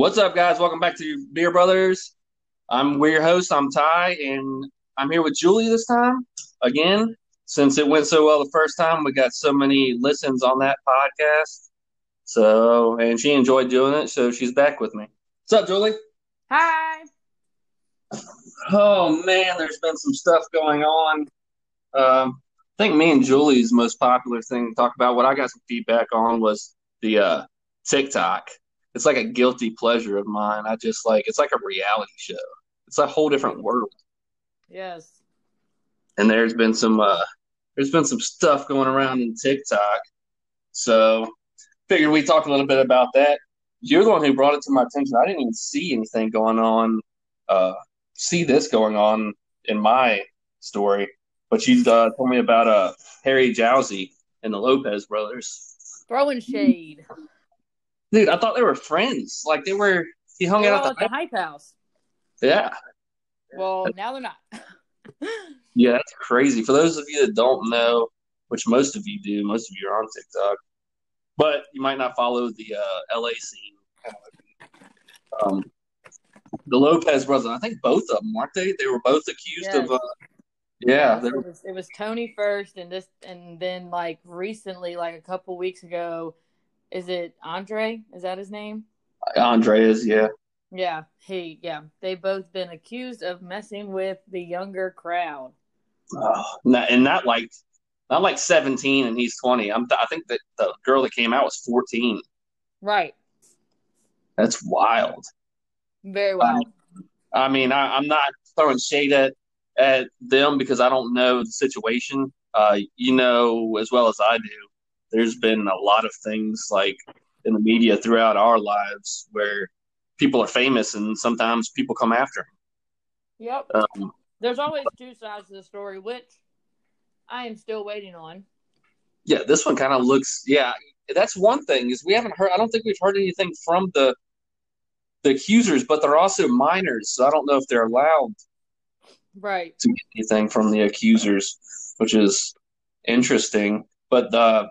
What's up, guys? Welcome back to Beer Brothers. I'm we're your host. I'm Ty, and I'm here with Julie this time again. Since it went so well the first time, we got so many listens on that podcast. So, and she enjoyed doing it, so she's back with me. What's up, Julie? Hi. Oh man, there's been some stuff going on. Um, I think me and Julie's most popular thing to talk about, what I got some feedback on, was the uh, TikTok. It's like a guilty pleasure of mine. I just like it's like a reality show. It's a whole different world. Yes. And there's been some uh, there's been some stuff going around in TikTok. So figured we talk a little bit about that. You're the one who brought it to my attention. I didn't even see anything going on, uh, see this going on in my story. But you uh, told me about uh, Harry Jowsey and the Lopez brothers. Throwing shade. Dude, I thought they were friends. Like they were. He hung out at the, at the hype house. yeah. Well, now they're not. Yeah, that's crazy. For those of you that don't know, which most of you do, most of you are on TikTok, but you might not follow the uh, LA scene. Um, the Lopez brothers, I think both of them, weren't they? They were both accused Yes. of. Uh, yeah, they it was, it was Tony first, and this, and then like recently, like a couple weeks ago, is it Andre? Is that his name? Andre is, Yeah, Yeah, he. Yeah, they both been accused of messing with the younger crowd. oh, not, and not like not like seventeen, and he's twenty. I'm. I think that the girl that came out was fourteen. Right. That's wild. Very well. I mean, I, I'm not throwing shade at at them because I don't know the situation. Uh, you know as well as I do. There's been a lot of things like in the media throughout our lives where people are famous and sometimes people come after yep. them. Um, There's always two sides to the story, which I am still waiting on. yeah, this one kind of looks. Yeah, that's one thing is we haven't heard. I don't think we've heard anything from the the accusers, but they're also minors, so I don't know if they're allowed Right. to get anything from the accusers, which is interesting. But uh,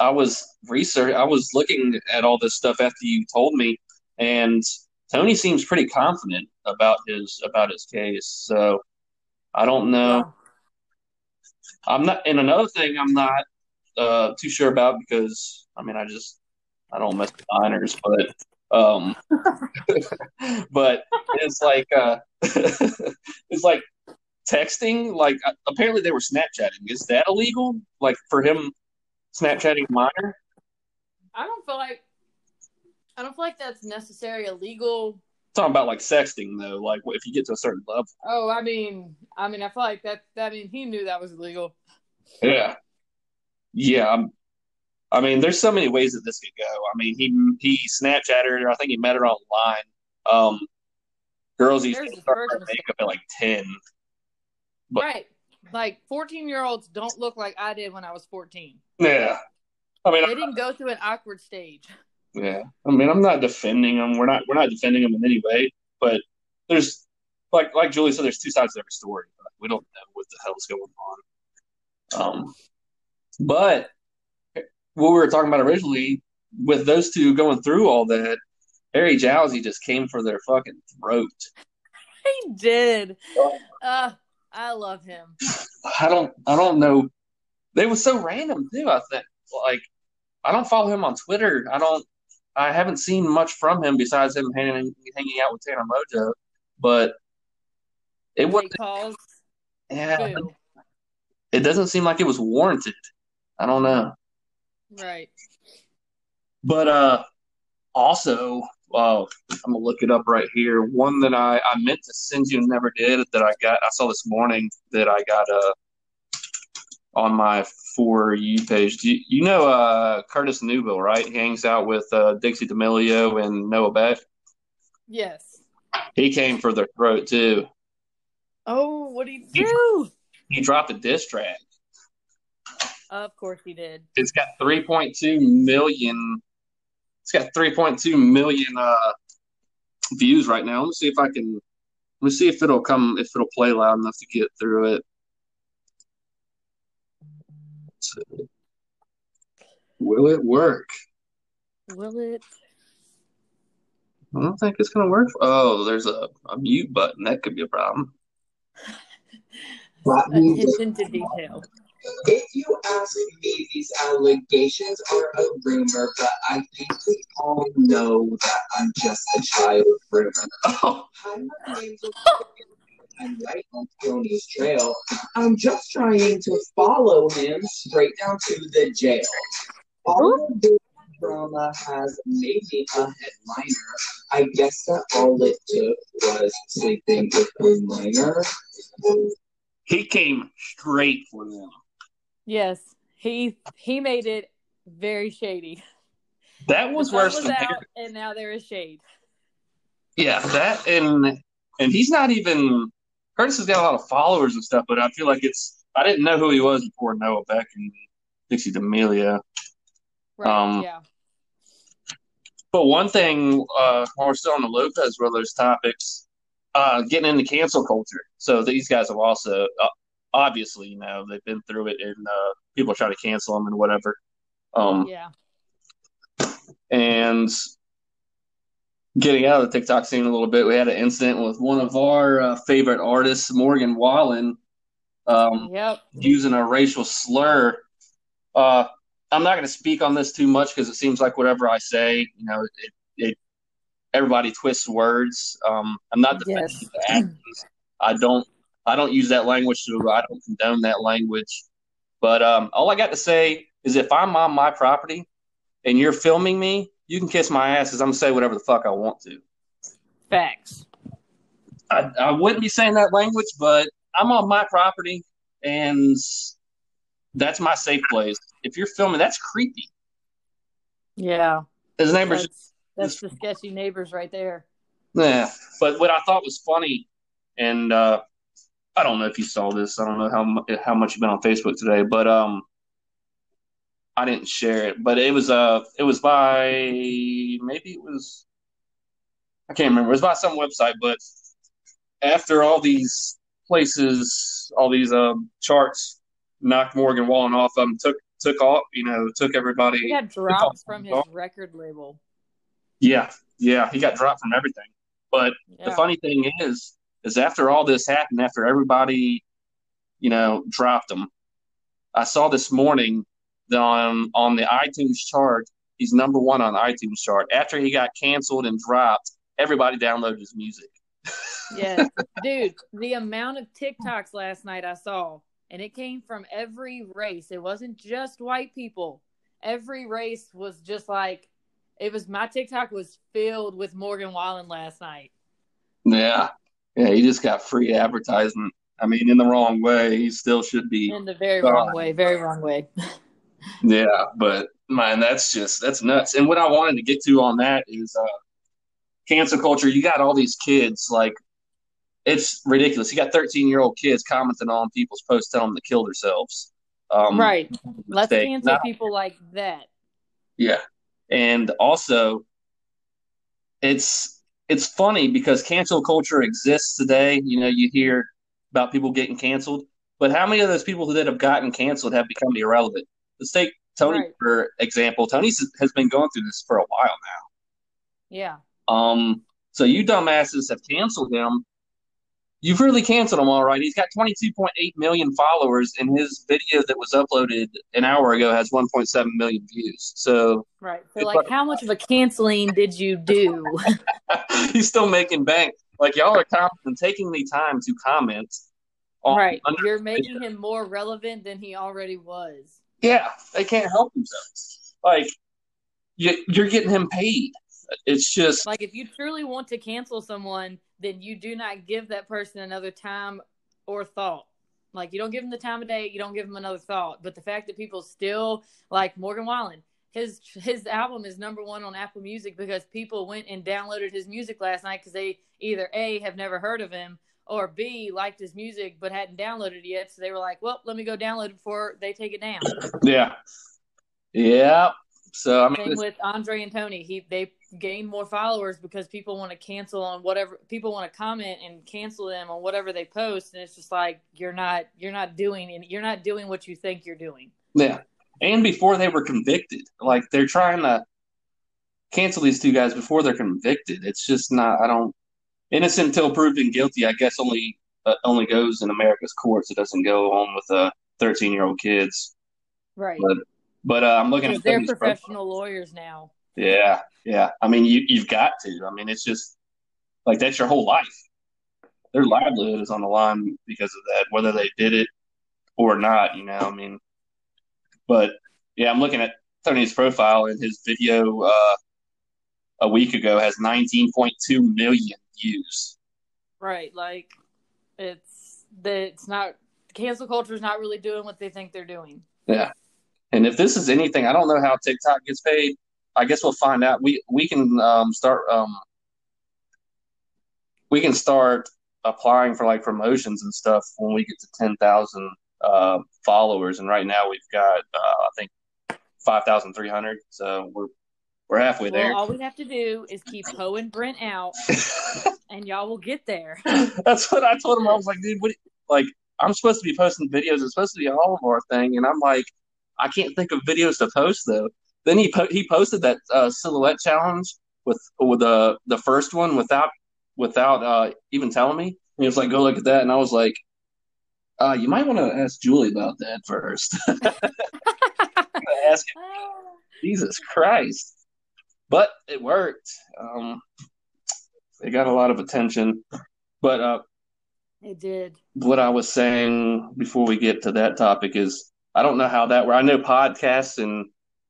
I was research, I was looking at all this stuff after you told me, and Tony seems pretty confident about his about his case. So I don't know. I'm not. And another thing, I'm not uh, too sure about because I mean, I just I don't mess with minors, but um, but it's like uh, it's like texting. Like uh, apparently they were Snapchatting. Is that illegal? Like for him Snapchatting a minor? I don't feel like I don't feel like that's necessary illegal. Talking about like sexting though. Like if you get to a certain level. Oh, I mean, I mean, I feel like that. I mean, he knew that was illegal. Yeah. Yeah. I'm, I mean, there's so many ways that this could go. I mean, he he Snapchatted her. I think he met her online. Um, girls used There's to start makeup at like ten. But- right. Like 14 year olds don't look like I did when I was 14. Yeah. I mean, They didn't go through an awkward stage. yeah. I mean, I'm not defending them. We're not we're not defending them in any way. But there's like like Julie said, there's two sides to every story. But we don't know what the hell's going on. Um, but what we were talking about originally, with those two going through all that, Harry Jowsey just came for their fucking throat. He did. Uh, I love him. I don't I don't know. They were so random too. I think like I don't follow him on Twitter. I don't. I haven't seen much from him besides him hanging hanging out with Tana Mongeau. But it was calls. yeah. Boo. It doesn't seem like it was warranted. I don't know. Right. But uh, also, uh, I'm gonna look it up right here. One that I I meant to send you and never did that I got. I saw this morning that I got uh on my for you page. Do you, you know uh Curtis Newville, right? He hangs out with uh, Dixie D'Amelio and Noah Beck. Yes. He came for the throat too. Oh, what did he do? He dropped a diss track. Of course he did. It's got 3.2 million. It's got 3.2 million uh, views right now. Let me see if I can. Let me see if it'll come. If it'll play loud enough to get through it. Let's see. Will it work? Will it? I don't think it's gonna work. Oh, there's a, a mute button. That could be a problem. Attention to detail. If you ask me, these allegations are a rumor, but I think we all know that I'm just a child rumor. Oh, my name's I'm right on Tony's trail. I'm just trying to follow him straight down to the jail. All of this drama has made me a headliner. I guess that all it took was sleeping with a minor. he came straight for them. Yes, he he made it very shady. That was worse was than out, and now there is shade. Yeah, that and and he's not even Curtis has got a lot of followers and stuff, but I feel like it's I didn't know who he was before Noah Beck and Dixie D'Amelio. Right? Um, yeah. But one thing, uh, while we're still on the Lopez Brothers topics, uh, getting into cancel culture. So these guys have also, uh, obviously, you know, they've been through it, and uh, people try to cancel them and whatever. Um, Yeah. and getting out of the TikTok scene a little bit, we had an incident with one of our uh, favorite artists, Morgan Wallen, um, Yep. using a racial slur. Uh, I'm not going to speak on this too much because it seems like whatever I say, you know, it, it everybody twists words. Um, I'm not defending Yes. the actions. I don't I don't use that language, so I don't condone that language. But um, all I got to say is, if I'm on my property and you're filming me, you can kiss my ass because I'm gonna say whatever the fuck I want to. Facts. I, I wouldn't be saying that language, but I'm on my property and that's my safe place. If you're filming, that's creepy. Yeah. His neighbors, That's that's the sketchy neighbors right there. yeah. But what I thought was funny, and uh, I don't know if you saw this. I don't know how how much you've been on Facebook today, but um, I didn't share it. But it was uh, it was by maybe it was I can't remember. It was by some website, but after all these places, all these um charts knocked Morgan Wallen off, um, took took off, you know, took everybody. He got dropped from his record label. Yeah, yeah, he got dropped from everything. But Yeah. the funny thing is, is after all this happened, after everybody, you know, dropped him, I saw this morning that on on the iTunes chart, he's number one on the iTunes chart. After he got canceled and dropped, everybody downloaded his music. Yes. Dude, the amount of TikToks last night I saw, and it came from every race. It wasn't just white people. Every race was just like it was my TikTok was filled with Morgan Wallen last night. Yeah, yeah, he just got free advertisement. I mean, in the wrong way, he still should be. In the very God. wrong way, very wrong way. Yeah, but man, that's just that's nuts. And what I wanted to get to on that is uh cancel culture. You got all these kids like it's ridiculous. You got 13 year old kids commenting on people's posts telling them to kill themselves. Um, right. Let's mistake. cancel Not- people like that. Yeah, and also it's it's funny because cancel culture exists today. You know, you hear about people getting canceled, but how many of those people that have gotten canceled have become irrelevant? Let's take Tony Right. for example. Tony has been going through this for a while now. Yeah. Um, so you dumbasses have canceled him. You've really canceled him, all right. He's got 22.8 million followers, and his video that was uploaded an hour ago has 1.7 million views. So Right. So like like- how much of a canceling did you do? he's still making bank. Like y'all are commenting, taking the time to comment. On, right. You're making him more relevant than he already was. yeah, they can't help themselves. Like you, you're getting him paid. It's just Like if you truly want to cancel someone, then you do not give that person another time or thought. Like you don't give them the time of day, you don't give them another thought. But the fact that people still like Morgan Wallen, his his album is number one on Apple Music because people went and downloaded his music last night because they either a have never heard of him or b liked his music but hadn't downloaded it yet. So they were like, well, let me go download it before they take it down. yeah, yeah. So I mean, Same with Andre and Tony. He they gain more followers because people want to cancel on whatever people want to comment and cancel them on whatever they post, and it's just like you're not you're not doing and you're not doing what you think you're doing. Yeah. And before they were convicted, like they're trying to cancel these two guys before they're convicted. It's just not. I don't. Innocent until proven guilty. I guess only uh, only goes in America's courts. It doesn't go on with uh, thirteen year old kids. Right. But but uh, I'm looking at they're professional lawyers now. Yeah, yeah. I mean, you you've got to. I mean, it's just like that's your whole life. Their livelihood is on the line because of that, whether they did it or not. You know, I mean, but yeah, I'm looking at Tony's profile, and his video uh, a week ago has 19.2 million views. Right. Like it's that it's not cancel culture is not really doing what they think they're doing. Yeah, and if this is anything, I don't know how TikTok gets paid. I guess we'll find out. We we can um, start um, we can start applying for like promotions and stuff when we get to ten thousand uh, followers. And right now we've got uh, I think five thousand three hundred. So we're we're halfway there. All we have to do is keep Poe and Brent out, and y'all will get there. That's what I told him. I was like, dude, what? Like, I'm supposed to be posting videos. It's supposed to be all of our thing, and I'm like, I can't think of videos to post though. Then he po- he posted that uh, silhouette challenge with with the the first one without without uh, even telling me. He was like, go look at that, and I was like, uh, you might want to ask Julie about that first. ask Jesus Christ. But it worked. Um, it got a lot of attention. But uh, It did. what I was saying before we get to that topic is I don't know how that. Where I know podcasts and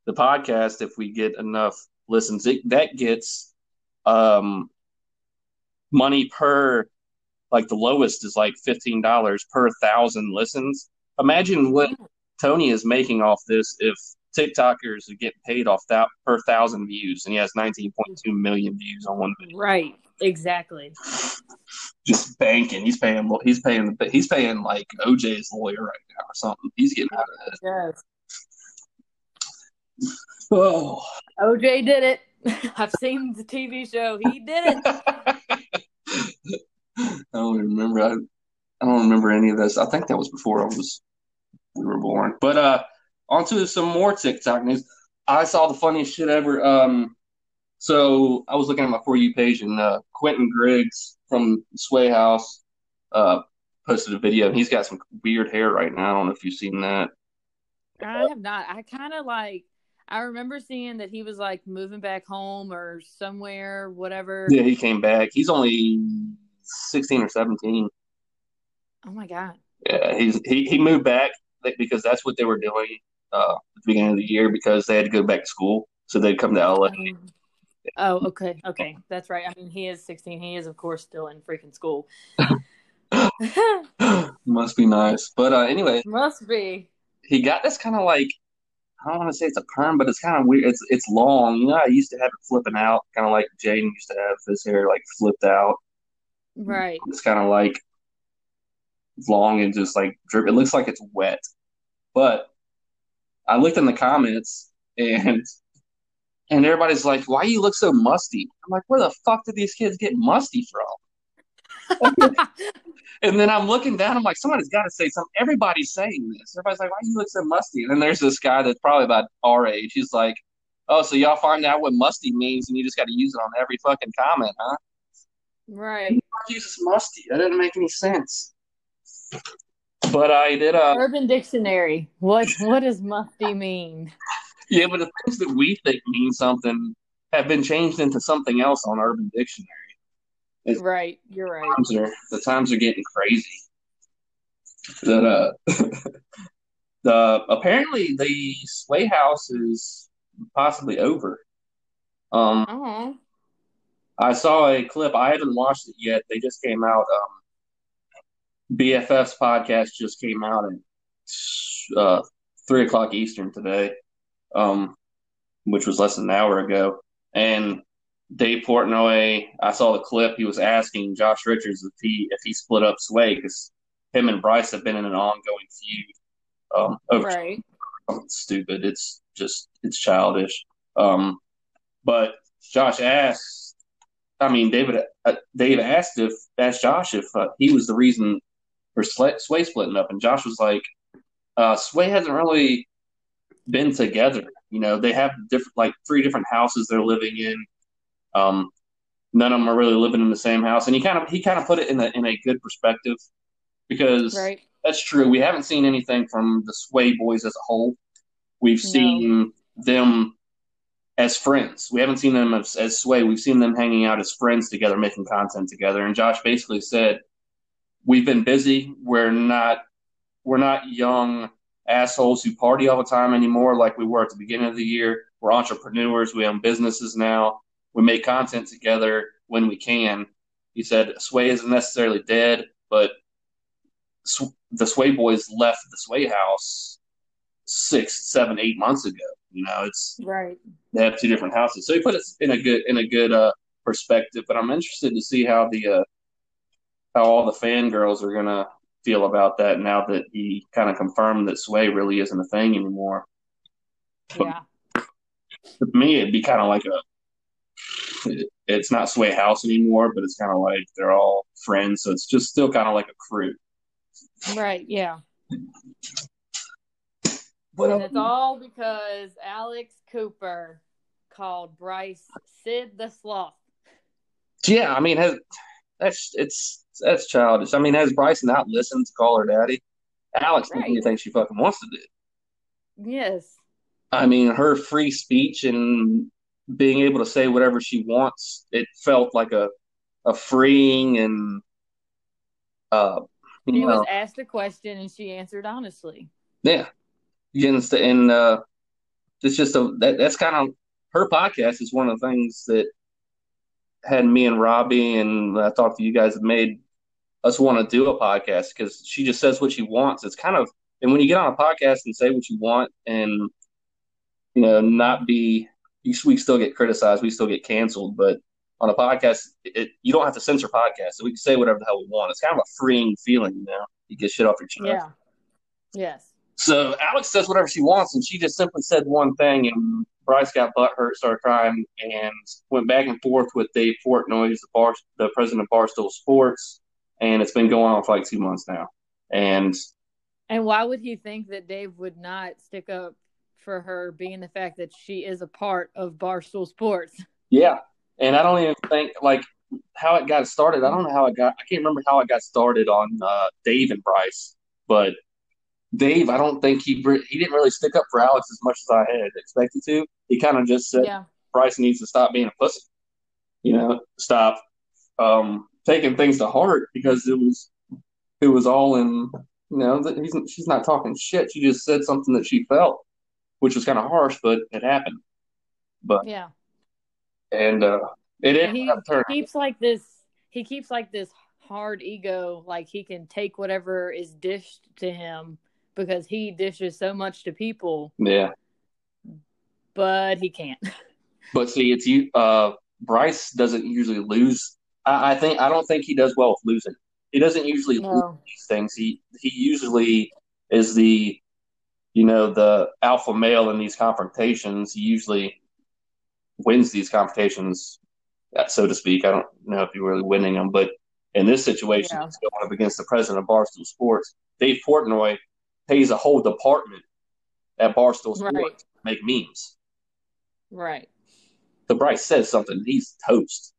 the podcast. If we get enough listens, it, that gets um, money per. Like the lowest is like fifteen dollars per thousand listens. Imagine what Tony is making off this if TikTokers are getting paid off that per thousand views, and he has nineteen point two million views on one video. Right. Exactly. Just banking. He's paying. He's paying. He's paying like OJ's lawyer right now or something. He's getting out of this. Yes. Oh, OJ did it. I've seen the TV show. He did it. I don't remember. I, I don't remember any of this. I think that was before I was we were born. But uh, on to some more TikTok news. I saw the funniest shit ever. Um, so I was looking at my for you page, and uh, Quinton Griggs from Sway House uh, posted a video, and he's got some weird hair right now. I don't know if you've seen that. I have not. I kind of like. I remember seeing that he was like moving back home or somewhere, whatever. Yeah, he came back. He's only sixteen or seventeen. Oh my god. Yeah, he's he, he moved back because that's what they were doing uh, at the beginning of the year because they had to go back to school, so they'd come to LA. Um, oh, okay, okay, that's right. I mean, he is 16. He is, of course, still in freaking school. Must be nice, but uh, anyway, Must be. he got this kind of like I don't want to say it's a perm, but it's kind of weird. It's it's long. You know, I used to have it flipping out, kind of like Jaden used to have his hair like flipped out. Right. It's kind of like long and just like drip. It looks like it's wet. But I looked in the comments and and everybody's like, "Why you look so musty?" I'm like, "Where the fuck did these kids get musty from?" And then I'm looking down. I'm like, "Somebody's got to say something." Everybody's saying this. Everybody's like, "Why you look so musty?" And then there's this guy that's probably about our age. He's like, "Oh, so y'all find out what musty means, and you just got to use it on every fucking comment, huh?" right. Jesus musty. That didn't make any sense. But I did. Uh, Urban Dictionary. What what does musty mean? yeah, but the things that we think mean something have been changed into something else on Urban Dictionary. Right. You're right. Times are, the times are getting crazy. That uh, the apparently the Sway House is possibly over. Um, Oh. I saw a clip. I haven't watched it yet. They just came out. Um, BFF's podcast just came out at uh, three o'clock Eastern today, um, which was less than an hour ago. And Dave Portnoy, I saw the clip. He was asking Josh Richards if he if he split up Sway because him and Bryce have been in an ongoing feud um, over Right. stupid. It's just it's childish. Um, but Josh asked. I mean, David. Uh, Dave asked if asked Josh if uh, he was the reason for Sway, Sway splitting up, and Josh was like, uh, "Sway hasn't really been together. You know, they have different like three different houses they're living in. Um, none of them are really living in the same house, and he kind of he kind of put it in a in a good perspective because Right. that's true. We haven't seen anything from the Sway boys as a whole. We've No. seen them as friends. We haven't seen them as, as Sway. We've seen them hanging out as friends together, making content together. And Josh basically said, "We've been busy. We're not we're not young assholes who party all the time anymore like we were at the beginning of the year. We're entrepreneurs. We own businesses now. We make content together when we can." He said, "Sway isn't necessarily dead, but Sw- the Sway boys left the Sway house six, seven, eight months ago. You know, it's Right. they have two different houses. So he put it in a good in a good uh, perspective. But I'm interested to see how the uh, how all the fangirls are gonna feel about that now that he kind of confirmed that Sway really isn't a thing anymore. Yeah. For me, it'd be kind of like a it's not Sway House anymore, but it's kind of like they're all friends. So it's just still kind of like a crew. Right. Yeah. But And it's all because Alex Cooper called Bryce Sid the Sloth. Yeah, I mean, has that's it's that's childish. I mean, has Bryce not listened to call her daddy? Alex can do Right. anything she fucking wants to do. Yes. I mean, her free speech and being able to say whatever she wants, it felt like a a freeing and uh, She you know, was asked a question and she answered honestly. yeah, and uh, it's just a that that's kind of her podcast is one of the things that had me and Robbie and I thought to you guys have made us want to do a podcast because she just says what she wants. It's kind of and when you get on a podcast and say what you want and you know not be you, we still get criticized, we still get canceled, but on a podcast, it, you don't have to censor podcasts, so we can say whatever the hell we want. It's kind of a freeing feeling, you know. You get shit off your chest. Yeah. Yes. So Alex says whatever she wants, and she just simply said one thing, and Bryce got butthurt, started crying, and went back and forth with Dave Portnoy, who's the bar, the president of Barstool Sports, and it's been going on for like two months now. And And why would he think that Dave would not stick up for her, being the fact that she is a part of Barstool Sports? yeah, and I don't even think like how it got started. I don't know how it got. I can't remember how it got started on uh, Dave and Bryce, but Dave, I don't think he he didn't really stick up for Alex as much as I had expected to. He kind of just said, Yeah. Bryce needs to stop being a pussy. You know, stop um, taking things to heart because it was it was all in. You know, he's she's not talking shit. She just said something that she felt, which was kind of harsh, but it happened. But Yeah. and uh, it ended he up turning. keeps like this he keeps like this hard ego, like he can take whatever is dished to him because he dishes so much to people, Yeah, but he can't. but see, it's you. Uh, Bryce doesn't usually lose. I, I think I don't think he does well with losing. He doesn't usually lose these things. He he usually is the you know the alpha male in these confrontations. Usually wins these confrontations, so to speak. I don't know if you're really winning them, but in this situation, Yeah. going up against the president of Barstool Sports. Dave Portnoy pays a whole department at Barstool Sports Right. to make memes. Right. So Bryce says something, he's toast.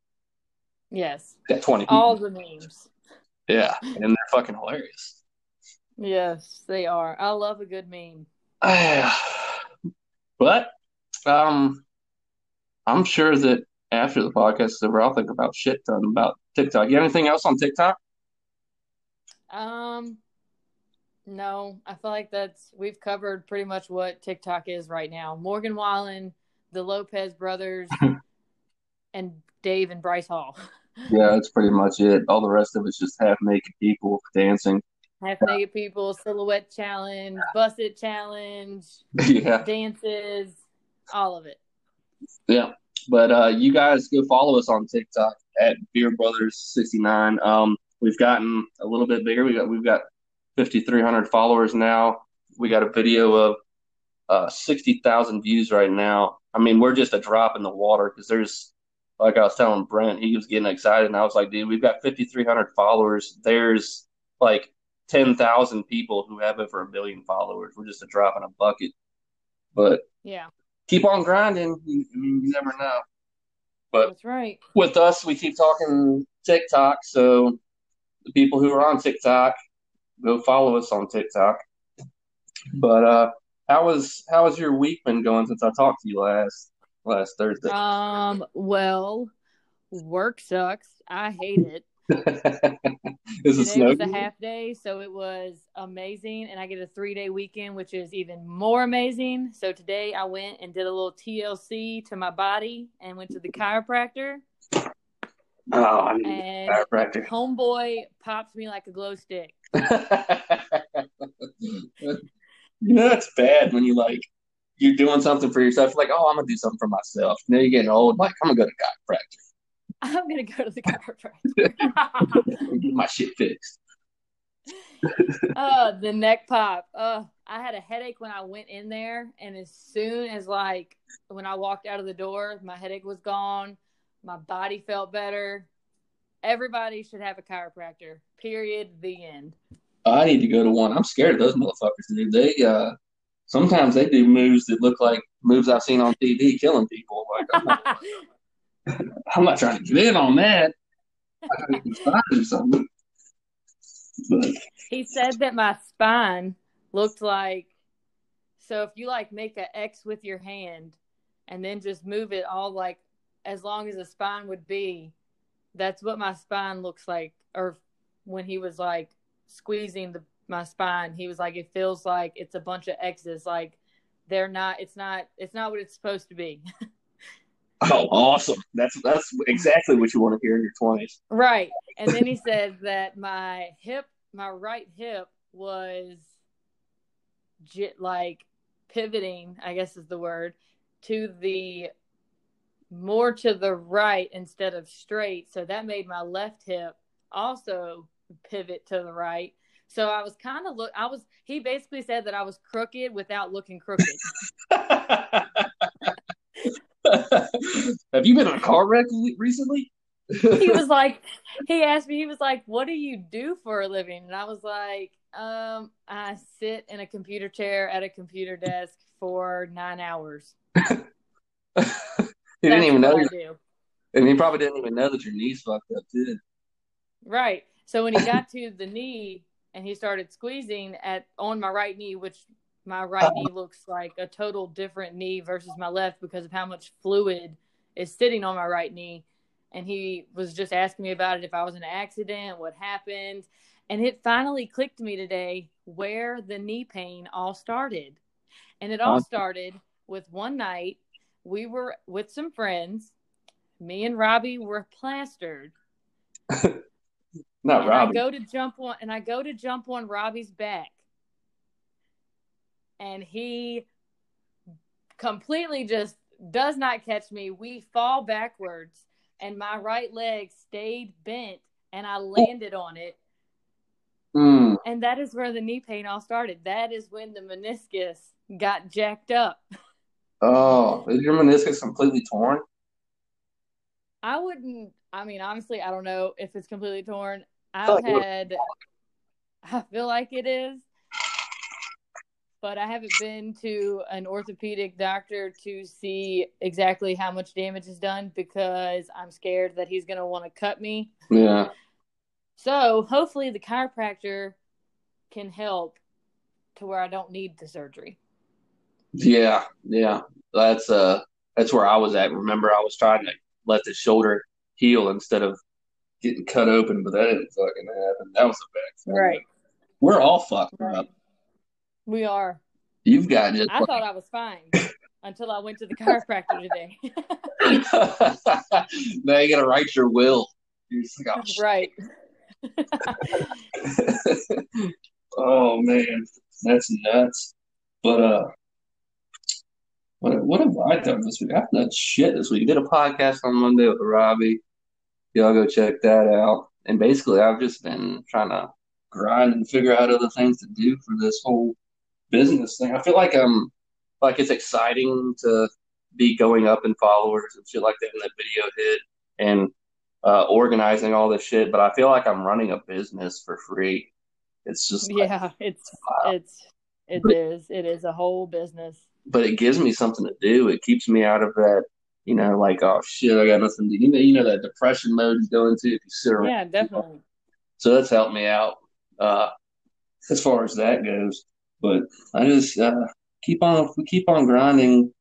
Yes. Got 20 people. All the memes. Yeah, and they're fucking hilarious. Yes, they are. I love a good meme. but um, I'm sure that after the podcast is over, I'll think about shit ton about TikTok. You have anything else on TikTok? Um no, I feel like that's we've covered pretty much what TikTok is right now. Morgan Wallen, the Lopez brothers, and Dave and Bryce Hall. Yeah, that's pretty much it. All the rest of it's just half naked people dancing. Half naked people, silhouette challenge, bust it challenge, yeah, dances, all of it. yeah. But uh, you guys go follow us on TikTok at Beer Brothers sixty nine. Um, we've gotten a little bit bigger. We got we've got fifty three hundred followers now. We got a video of uh, sixty thousand views right now. I mean, we're just a drop in the water because there's like I was telling Brent, he was getting excited, and I was like, dude, we've got fifty three hundred followers. There's like ten thousand people who have over a million followers. We're just a drop in a bucket. But Yeah, keep on grinding. You, you never know. But that's right. with us, we keep talking TikTok. So the people who are on TikTok, go follow us on TikTok. But uh, how was how was your week been going since I talked to you last last Thursday? Um, well, work sucks. I hate it. Is it Today snow? was a half day, so it was amazing, and I get a three day weekend, which is even more amazing. So today I went and did a little TLC to my body and went to the chiropractor. Oh, I need And chiropractor. homeboy popped me like a glow stick. you know that's bad when you like you're doing something for yourself, like, oh, I'm gonna do something for myself. Now you're getting old, like I'm gonna go to chiropractor I'm gonna go to the chiropractor. get my shit fixed. oh, the neck pop. Uh, I had a headache when I went in there, and as soon as like when I walked out of the door, my headache was gone. My body felt better. Everybody should have a chiropractor. Period. The end. I need to go to one. I'm scared of those motherfuckers, dude. They uh sometimes they do moves that look like moves I've seen on TV killing people. Like I'm not, trying to get in on that. But he said that my spine looked like so if you like make an X with your hand and then just move it all like as long as a spine would be, that's what my spine looks like. Or when he was like squeezing the my spine, he was like, it feels like it's a bunch of X's. Like they're not. It's not. It's not what it's supposed to be. oh, awesome! That's that's exactly what you want to hear in your twenties. Right. And then he said that my hip, my right hip was j- like pivoting, I guess is the word, to the more to the right instead of straight. So that made my left hip also pivot to the right. So I was kind of look I was he basically said that I was crooked without looking crooked. Have you been in a car wreck recently? he was like he asked me he was like what do you do for a living and i was like um i sit in a computer chair at a computer desk for nine hours he didn't even know, what I do. and he probably didn't even know that your knees fucked up too. right so when he got to the knee and he started squeezing at on my right knee which my right uh, knee looks like a total different knee versus my left because of how much fluid is sitting on my right knee and he was just asking me about it if I was in an accident, what happened. And it finally clicked to me today where the knee pain all started. And it all uh-huh. started with one night we were with some friends. Me and Robbie were plastered. Not and I go to jump on and I go to jump on Robbie's back. And he completely just does not catch me. We fall backwards and my right leg stayed bent and I landed on it. Mm. And that is where the knee pain all started. That is when the meniscus got jacked up. Oh, is your meniscus completely torn? I wouldn't I mean honestly I don't know if it's completely torn. I've had I feel like it is. But I haven't been to an orthopedic doctor to see exactly how much damage is done because I'm scared that he's going to want to cut me. Yeah. So hopefully the chiropractor can help to where I don't need the surgery. Yeah, yeah. That's uh that's where I was at. Remember I was trying to let the shoulder heal instead of getting cut open, but that didn't fucking happen. That was a bad thing. Right. We're all fucked Right. up. We are. You've got just I thought I was fine until I went to the chiropractor today. now you gotta write your will. Like, oh, right. oh man, that's nuts. But uh, what what have I done this week? I've done shit this week. Did a podcast on Monday with Robbie. Y'all go check that out. And basically, I've just been trying to grind and figure out other things to do for this whole business thing. I feel like I'm like it's exciting to be going up in followers and shit like that when that video hit and uh, organizing all this shit. But I feel like I'm running a business for free. It's just like, Yeah, it's Wow. it's it is. It is a whole business. but it gives me something to do. It keeps me out of that, you know, like oh shit, I got nothing to. You know, you know that depression mode you go into if you sit around. Yeah, definitely. So that's helped me out uh, as far as that goes. But I just uh, keep on keep on grinding.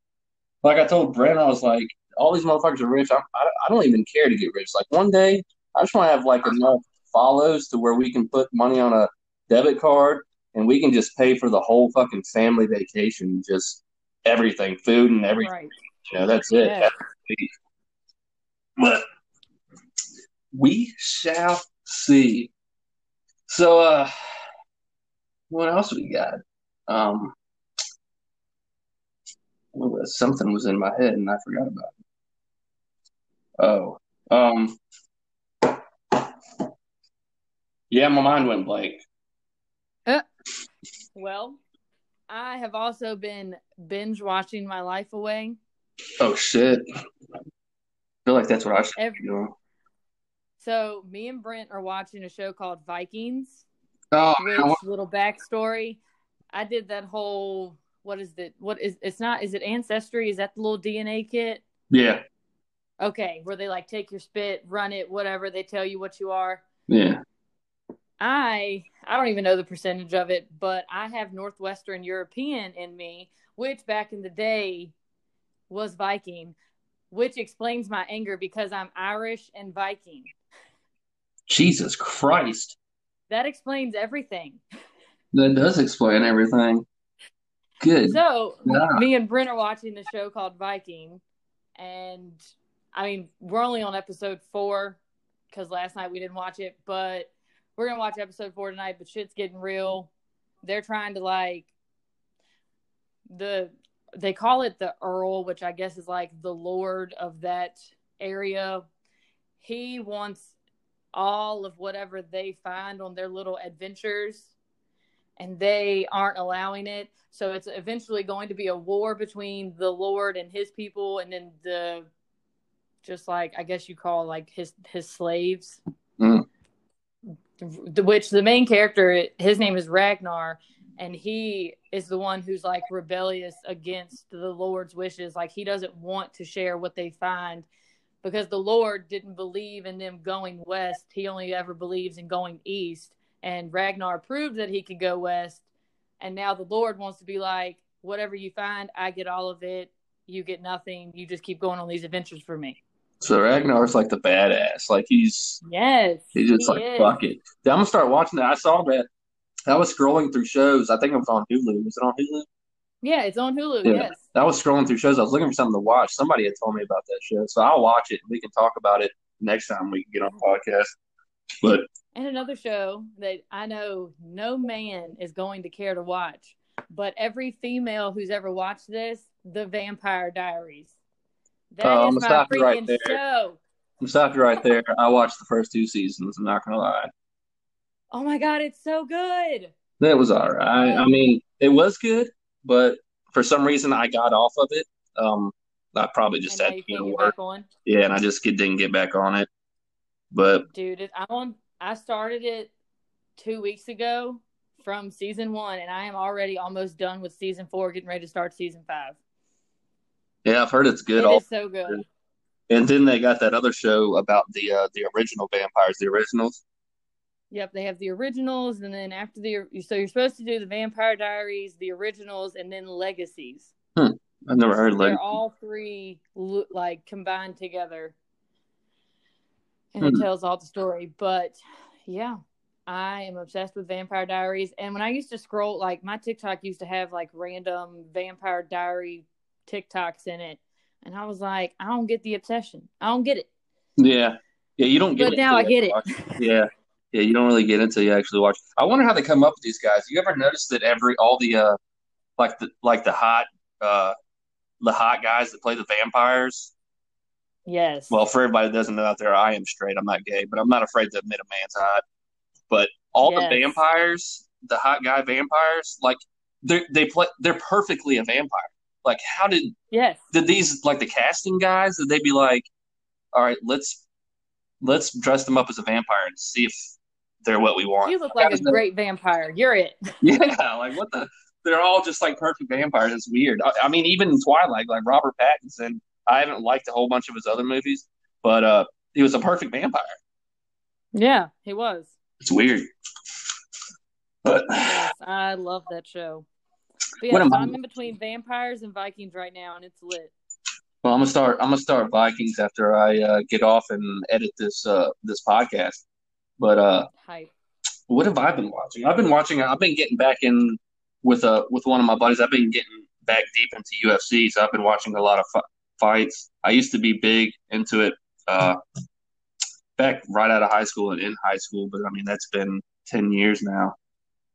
Like I told Brent, I was like, all these motherfuckers are rich. I, I, I don't even care to get rich. Like one day, I just want to have like enough follows to where we can put money on a debit card and we can just pay for the whole fucking family vacation, just everything, food and everything. Right. You know, that's it. Yeah. But we shall see. So, uh, what else we got? Um, something was in my head and I forgot about it. Oh, um, yeah, my mind went blank. Well, I have also been binge watching my life away. Oh shit! I feel like that's what I should Every- be doing. So me and Brent are watching a show called Vikings. Oh, little backstory? I did that whole what is it? What is it's not? Is it ancestry? Is that the little DNA kit? yeah, Okay, where they like take your spit, run it, whatever. They tell you what you are. yeah. I I don't even know the percentage of it, but I have Northwestern European in me, which back in the day was Viking, which explains my anger because I'm Irish and Viking. Jesus Christ, That explains everything. that does explain everything. Good. So Yeah. me and Brent are watching the show called Viking, and I mean we're only on episode four because last night we didn't watch it, but we're gonna watch episode four tonight. But shit's getting real. They're trying to like the they call it the Earl, which I guess is like the Lord of that area. He wants all of whatever they find on their little adventures and they aren't allowing it. So it's eventually going to be a war between the Lord and his people, and then the just like I guess you call like his his slaves. Mm. Which the main character, his name is Ragnar, and he is the one who's like rebellious against the Lord's wishes. Like he doesn't want to share what they find because the Lord didn't believe in them going west. He only ever believes in going east and Ragnar proved that he could go west. And now the Lord wants to be like, whatever you find, I get all of it. You get nothing. You just keep going on these adventures for me. So Ragnar's like the badass. Like he's Yes, he's just he like is. fuck it. I'm gonna start watching that. I saw that. I was scrolling through shows. I think it was on Hulu. Was it on Hulu? Yeah, it's on Hulu. Yeah. Yes. I was scrolling through shows. I was looking for something to watch. Somebody had told me about that show, so I'll watch it and we can talk about it next time we get on the podcast. But And another show that I know no man is going to care to watch, but every female who's ever watched this, The Vampire Diaries. That Oh, I'm gonna my you right there. show. I'm stop you right there. I watched the first two seasons. I'm not gonna lie. Oh my god, it's so good. That was all right. I mean, it was good, but for some reason I got off of it. Um, I probably just and had you to go can't to get work. back on. Yeah, and I just get, didn't get back on it. But Dude, I'm on. I started it two weeks ago from season one, and I am already almost done with season four, getting ready to start season five. yeah, I've heard it's good. It All is so good. and then they got that other show about the uh, the original vampires, the originals. Yep, they have the originals, and then after the so you're supposed to do the Vampire Diaries, the originals, and then Legacies. I've never heard of They're it. all three like combined together, and it Hmm. tells all the story. But yeah, I am obsessed with Vampire Diaries. And when I used to scroll, like my TikTok used to have like random Vampire Diary TikToks in it, and I was like, I don't get the obsession. I don't get it. Yeah, yeah, you don't get But it. now I get it. Yeah, yeah, you don't really get until you actually watch. I wonder how they come up with these guys. You ever notice that every all the uh, like the like the hot uh, the hot guys that play the vampires. Yes. Well, for everybody that doesn't know out there, I am straight. I'm not gay, but I'm not afraid to admit a man's hot. But all Yes. the vampires, the hot guy vampires, like they they play, they're perfectly a vampire. Like, how did yes. did these like the casting guys? Did they be like, all right, let's let's dress them up as a vampire and see if they're what we want? You look like a great vampire. You're it. Yeah, like what the they're all just like perfect vampires. It's weird. I, I mean, even in Twilight, like Robert Pattinson, I haven't liked a whole bunch of his other movies, but uh, he was a perfect vampire. Yeah, he was. It's weird. But Yes, I love that show. But yeah, so I'm in between vampires and Vikings right now, and it's lit. well, I'm gonna start. I'm gonna start Vikings after I uh, get off and edit this uh, this podcast. But uh, Hype. what have I been watching? I've been watching. I've been getting back in with uh with one of my buddies. I've been getting back deep into UFC, so I've been watching a lot of fi- fights. I used to be big into it uh, back right out of high school and in high school, but I mean that's been ten years now.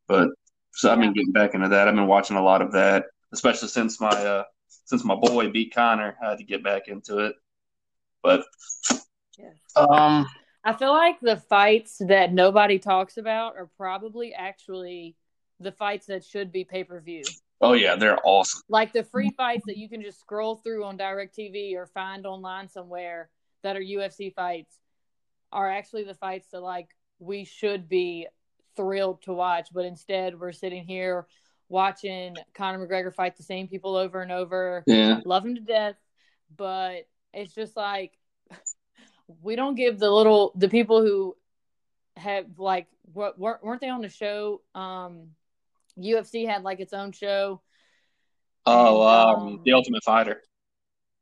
But so I've been getting back into that. I've been watching a lot of that, especially since my uh since my boy beat Conor. I had to get back into it. But Yes. um, I feel like the fights that nobody talks about are probably actually the fights that should be pay per view. oh yeah, they're awesome. Like the free fights that you can just scroll through on DirecTV or find online somewhere that are UFC fights are actually the fights that like we should be thrilled to watch, but instead we're sitting here watching Conor McGregor fight the same people over and over. Yeah, Love him to death, but it's just like we don't give the little the people who have like what weren't they on the show? Um, UFC had like its own show. Oh, And, um, um, the Ultimate Fighter.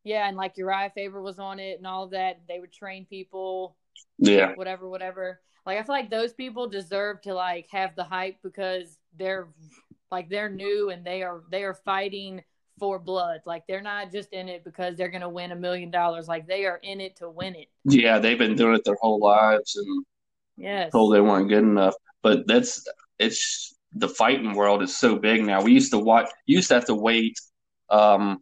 Yeah, and like Urijah Faber was on it and all of that. They would train people, Yeah, whatever, whatever. Like I feel like those people deserve to like have the hype because they're like they're new and they are they are fighting for blood. Like they're not just in it because they're gonna win a million dollars. Like they are in it to win it. yeah, they've been doing it their whole lives and Yes. told they weren't good enough. But that's it's the fighting world is so big now. We used to watch. You used to have to wait, um,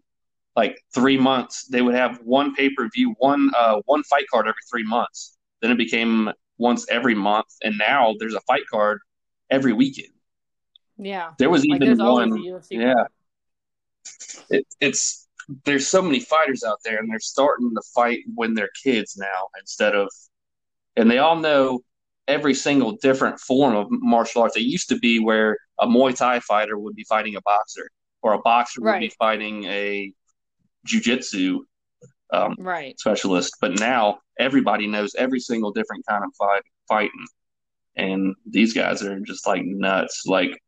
like three months. They would have one pay per view, one uh, one fight card every three months. Then it became once every month, and now there's a fight card every weekend. Yeah. There was Like even one. Yeah. It, it's there's so many fighters out there, and they're starting to fight when they're kids now instead of, and they all know every single different form of martial arts. It used to be where a Muay Thai fighter would be fighting a boxer, or a boxer would be fighting a jujitsu um, Right. specialist. But now everybody knows every single different kind of fight fighting, and these guys are just like nuts. Like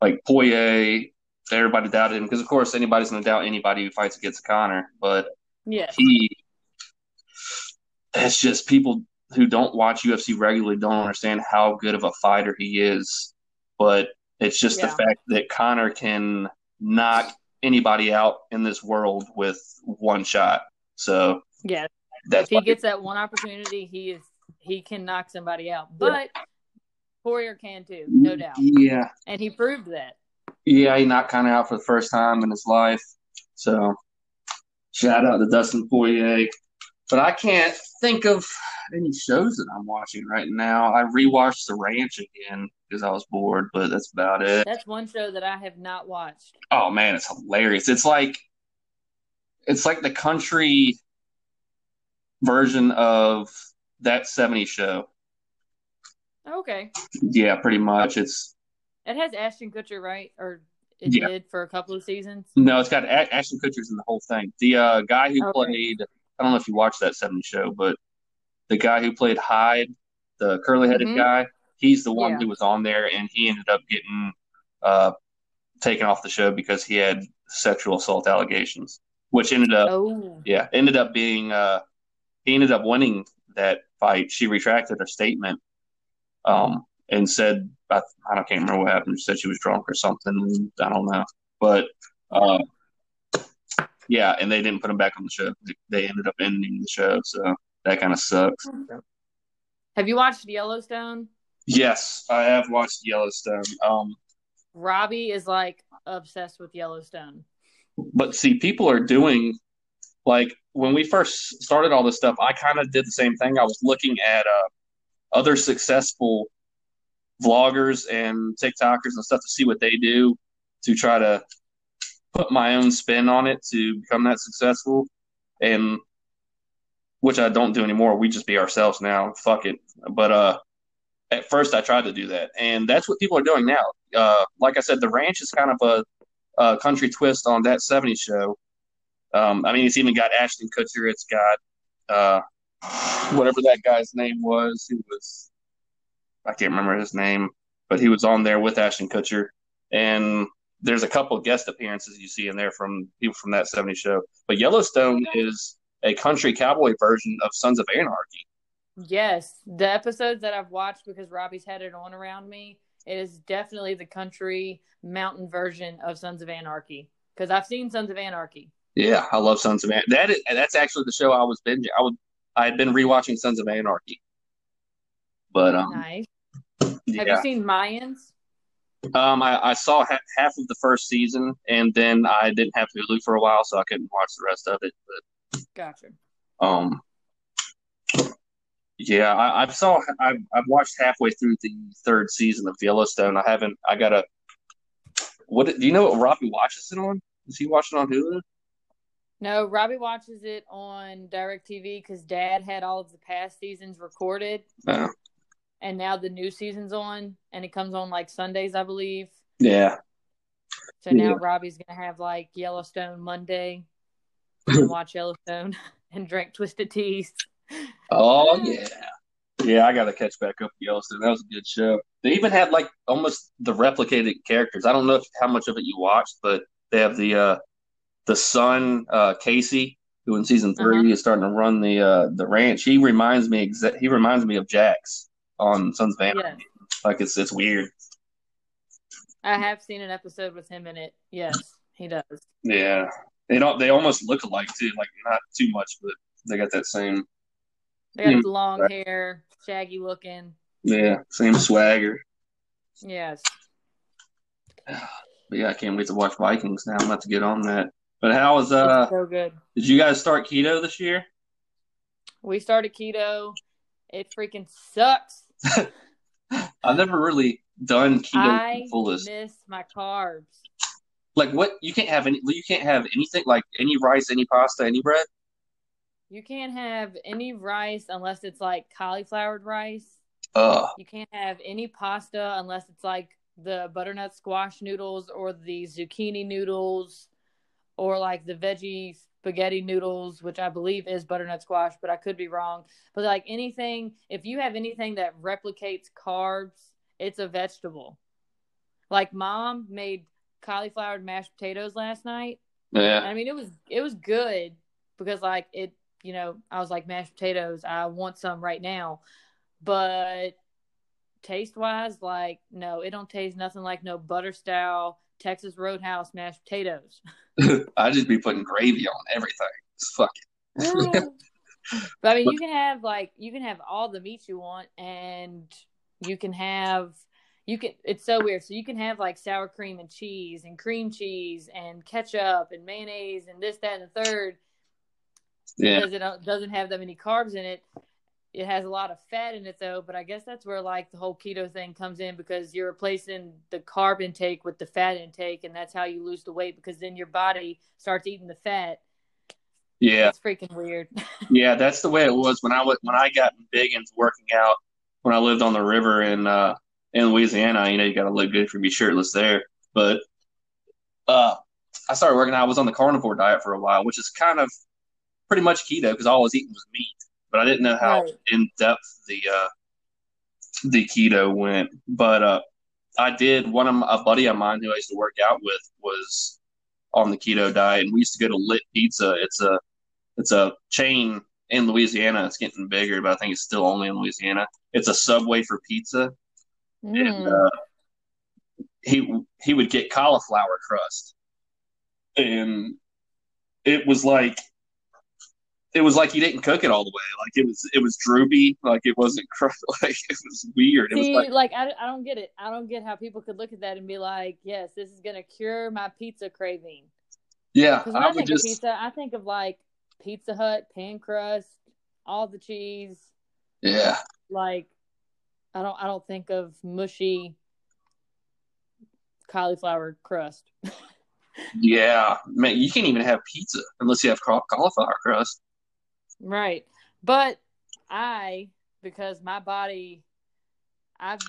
like Poirier, everybody doubted him because of course anybody's gonna doubt anybody who fights against Conor, but yeah, he it's just people who don't watch UFC regularly don't understand how good of a fighter he is. But it's just the fact that Conor can knock anybody out in this world with one shot. So yeah, that's If he gets that one opportunity, he is he can knock somebody out. But Poirier can too, no mm, doubt. Yeah, And he proved that. Yeah, he knocked Conor out for the first time in his life. So shout out to Dustin Poirier. But I can't think of any shows that I'm watching right now. I rewatched The Ranch again because I was bored, but that's about it. That's one show that I have not watched. Oh man, it's hilarious. It's like it's like the country version of that 70 show. Okay. Yeah, pretty much. It's It has Ashton Kutcher, right? Or it Yeah. did for a couple of seasons. no, it's got A- Ashton Kutcher's in the whole thing. The uh, guy who Okay. played I don't know if you watched that 70s show, but the guy who played Hyde, the curly-headed Mhm. guy, he's the one Yeah. who was on there, and he ended up getting uh, taken off the show because he had sexual assault allegations, which ended up Oh. yeah, ended up being uh he ended up winning that fight. She retracted her statement, um, and said I, I don't can't remember what happened. She said she was drunk or something. I don't know, but uh, yeah, and they didn't put him back on the show. They ended up ending the show, so that kind of sucks. Have you watched Yellowstone? Yes, I have watched Yellowstone. Um, Robbie is like obsessed with Yellowstone. But see, people are doing like when we first started all this stuff, I kind of did the same thing. I was looking at uh, other successful vloggers and TikTokers and stuff to see what they do to try to put my own spin on it to become that successful. And which I don't do anymore. We just be ourselves now. Fuck it. But uh at first I tried to do that, and that's what people are doing now. Uh, like I said, the ranch is kind of a, a country twist on that '70s show. Um, I mean, it's even got Ashton Kutcher. It's got uh, whatever that guy's name was. Who was I can't remember his name, but he was on there with Ashton Kutcher, and there's a couple of guest appearances you see in there from people from that '70s show. But Yellowstone is a country cowboy version of Sons of Anarchy. Yes, the episodes that I've watched because Robbie's had it on around me, it is definitely the country mountain version of Sons of Anarchy because I've seen Sons of Anarchy. Yeah, I love Sons of Anarchy. That is, that's actually the show I was binging. I would I had been rewatching Sons of Anarchy, but um, Nice. Yeah. Have you seen Mayans? Um, I, I saw ha- half of the first season, and then I didn't have Hulu for a while, so I couldn't watch the rest of it. Gotcha. Um, yeah, I, I saw I've, I've watched halfway through the third season of Yellowstone. I haven't. I gotta. What do you know? What Robbie watches it on? Is he watching on Hulu? No, Robbie watches it on DirecTV because Dad had all of the past seasons recorded, No. And now the new season's on, and it comes on like Sundays, I believe. Yeah. So now Yeah. Robbie's gonna have like Yellowstone Monday, and watch Yellowstone and drink twisted teas. Oh yeah. Yeah, I gotta catch back up with Yellowstone. That was a good show. They even had like almost the replicated characters. I don't know if, how much of it you watched, but they have the uh the son, uh Kayce, who in season 3 Uh-huh. is starting to run the uh the ranch. He reminds me exa- he reminds me of Jax on Sons of Anarchy. Yes, Like it's it's weird. I have seen an episode with him in it. Yes, he does. Yeah. They don't they almost look alike too, like not too much, but they got that same They got Mm. the long hair, shaggy looking. yeah, same swagger. Yes. But yeah, I can't wait to watch Vikings now. I'm about to get on that. But how was uh it's so good. did you guys start keto this year? We started keto. It freaking sucks. I've never really done keto to I fullest. miss my carbs. Like what you can't have any you can't have anything like any rice, any pasta, any bread. You can't have any rice unless it's like cauliflowered rice. Uh You can't have any pasta unless it's like the butternut squash noodles or the zucchini noodles or like the veggie spaghetti noodles, which I believe is butternut squash, but I could be wrong. But like anything, if you have anything that replicates carbs, it's a vegetable. Like mom made cauliflower mashed potatoes last night. yeah. I mean, it was it was good because like it, you know, I was like mashed potatoes. I want some right now, but taste wise, like no, it don't taste nothing like no butter style Texas Roadhouse mashed potatoes. I just be putting gravy on everything. It's fucking but I mean, you can have like you can have all the meats you want, and you can have you can. It's so weird. So you can have like sour cream and cheese and cream cheese and ketchup and mayonnaise and this, that, and the third. yeah. because it doesn't have that many carbs in it. It has a lot of fat in it though, but I guess that's where like the whole keto thing comes in because you're replacing the carb intake with the fat intake, and that's how you lose the weight because then your body starts eating the fat. Yeah. It's freaking weird. Yeah, that's the way it was when I went when I got big into working out when I lived on the river in uh in Louisiana. You know, you got to look good for be shirtless there. But uh, I started working out. I was on the carnivore diet for a while, which is kind of pretty much keto because all I was eating was meat. But I didn't know how Right. in depth the uh the keto went. But uh, I did. One of my, a buddy of mine who I used to work out with was on the keto diet, and we used to go to Lit Pizza. It's a it's a chain in Louisiana. It's getting bigger, but I think it's still only in Louisiana. It's a Subway for pizza, and Mm. uh, he he would get cauliflower crust, and it was like it was like he didn't cook it all the way. Like it was it was droopy. Like it wasn't cr- like it was weird. It was See, like like, I, I don't get it. I don't get how people could look at that and be like, "Yes, this is gonna cure my pizza craving." yeah, Because when I, I think just of pizza, I think of like Pizza Hut pan crust, all the cheese. yeah like I don't I don't think of mushy cauliflower crust. yeah man. You can't even have pizza unless you have cauliflower crust. Right. But I because my body I've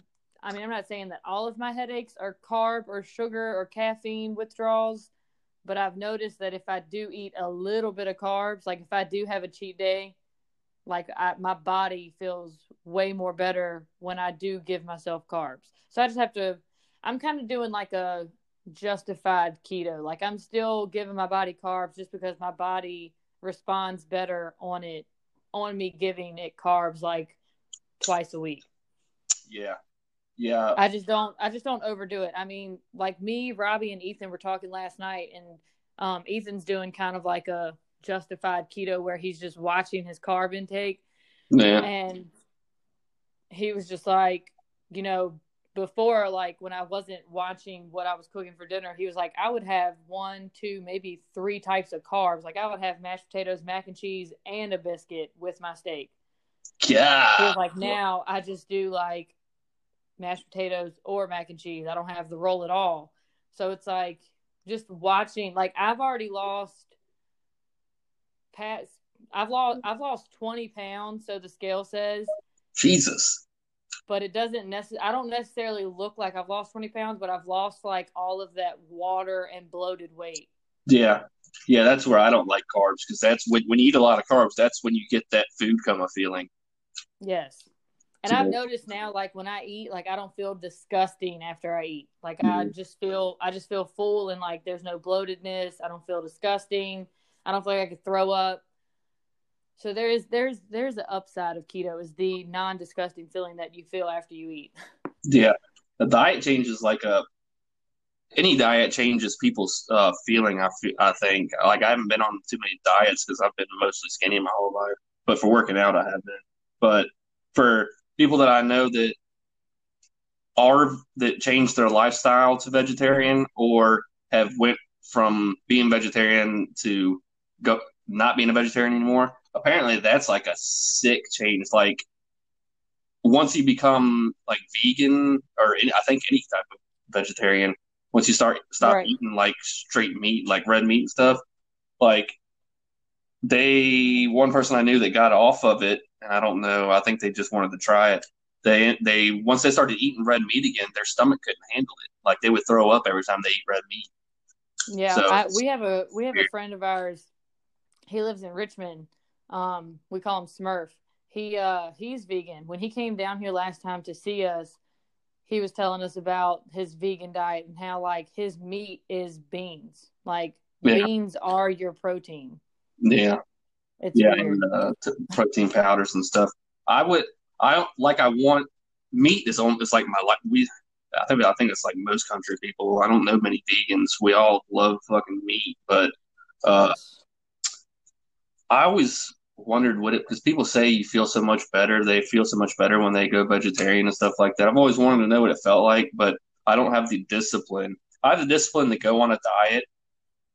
I mean I'm not saying that all of my headaches are carb or sugar or caffeine withdrawals, but I've noticed that if I do eat a little bit of carbs, like if I do have a cheat day, like I, my body feels way more better when I do give myself carbs. So I just have to I'm kind of doing like a justified keto. Like I'm still giving my body carbs just because my body responds better on it on me giving it carbs like twice a week. Yeah. Yeah. I just don't I just don't overdo it. I mean, like me, Robbie and Ethan were talking last night and um, Ethan's doing kind of like a justified keto where he's just watching his carb intake. Yeah. And he was just like, you know, before like when I wasn't watching what I was cooking for dinner, he was like, I would have one, two, maybe three types of carbs. Like I would have mashed potatoes, mac and cheese, and a biscuit with my steak. Yeah. He was like, now I just do like mashed potatoes or mac and cheese. I don't have the roll at all. So it's like just watching. Like I've already lost past. I've lost. I've lost twenty pounds. So the scale says. Jesus but it doesn't necessarily i don't necessarily look like i've lost 20 pounds but i've lost like all of that water and bloated weight. Yeah. Yeah that's where i don't like carbs because that's when, when you eat a lot of carbs that's when you get that food coma feeling. Yes. And i've noticed now like when i eat like i don't feel disgusting after i eat. Like mm-hmm. i just feel i just feel full and like there's no bloatedness. I don't feel disgusting. I don't feel like i could throw up so there is there's there's the upside of keto is the non-disgusting feeling that you feel after you eat. Yeah, the diet changes like a any diet changes people's uh, feeling. I feel, I think like I haven't been on too many diets because I've been mostly skinny my whole life. But for working out, I have been. But for people that I know that are that changed their lifestyle to vegetarian or have went from being vegetarian to go not being a vegetarian anymore apparently that's like a sick change. Like once you become like vegan or any, I think any type of vegetarian, once you start stop right. eating like straight meat, like red meat and stuff, like they one person I knew that got off of it, and I don't know, I think they just wanted to try it. They they once they started eating red meat again, their stomach couldn't handle it. Like they would throw up every time they eat red meat. Yeah, so, I, we have a we have a friend of ours. He lives in Richmond, um, we call him Smurf. He uh he's vegan. When he came down here last time to see us, he was telling us about his vegan diet and how like his meat is beans. Like yeah. beans are your protein. Yeah. It's yeah, and, uh, protein powders and stuff. I would I don't like I want meat is on it's like my like we I think I think it's like most country people. I don't know many vegans. We all love fucking meat, but uh I always wondered what it because people say you feel so much better. They feel so much better when they go vegetarian and stuff like that. I've always wanted to know what it felt like, but I don't have the discipline. I have the discipline to go on a diet,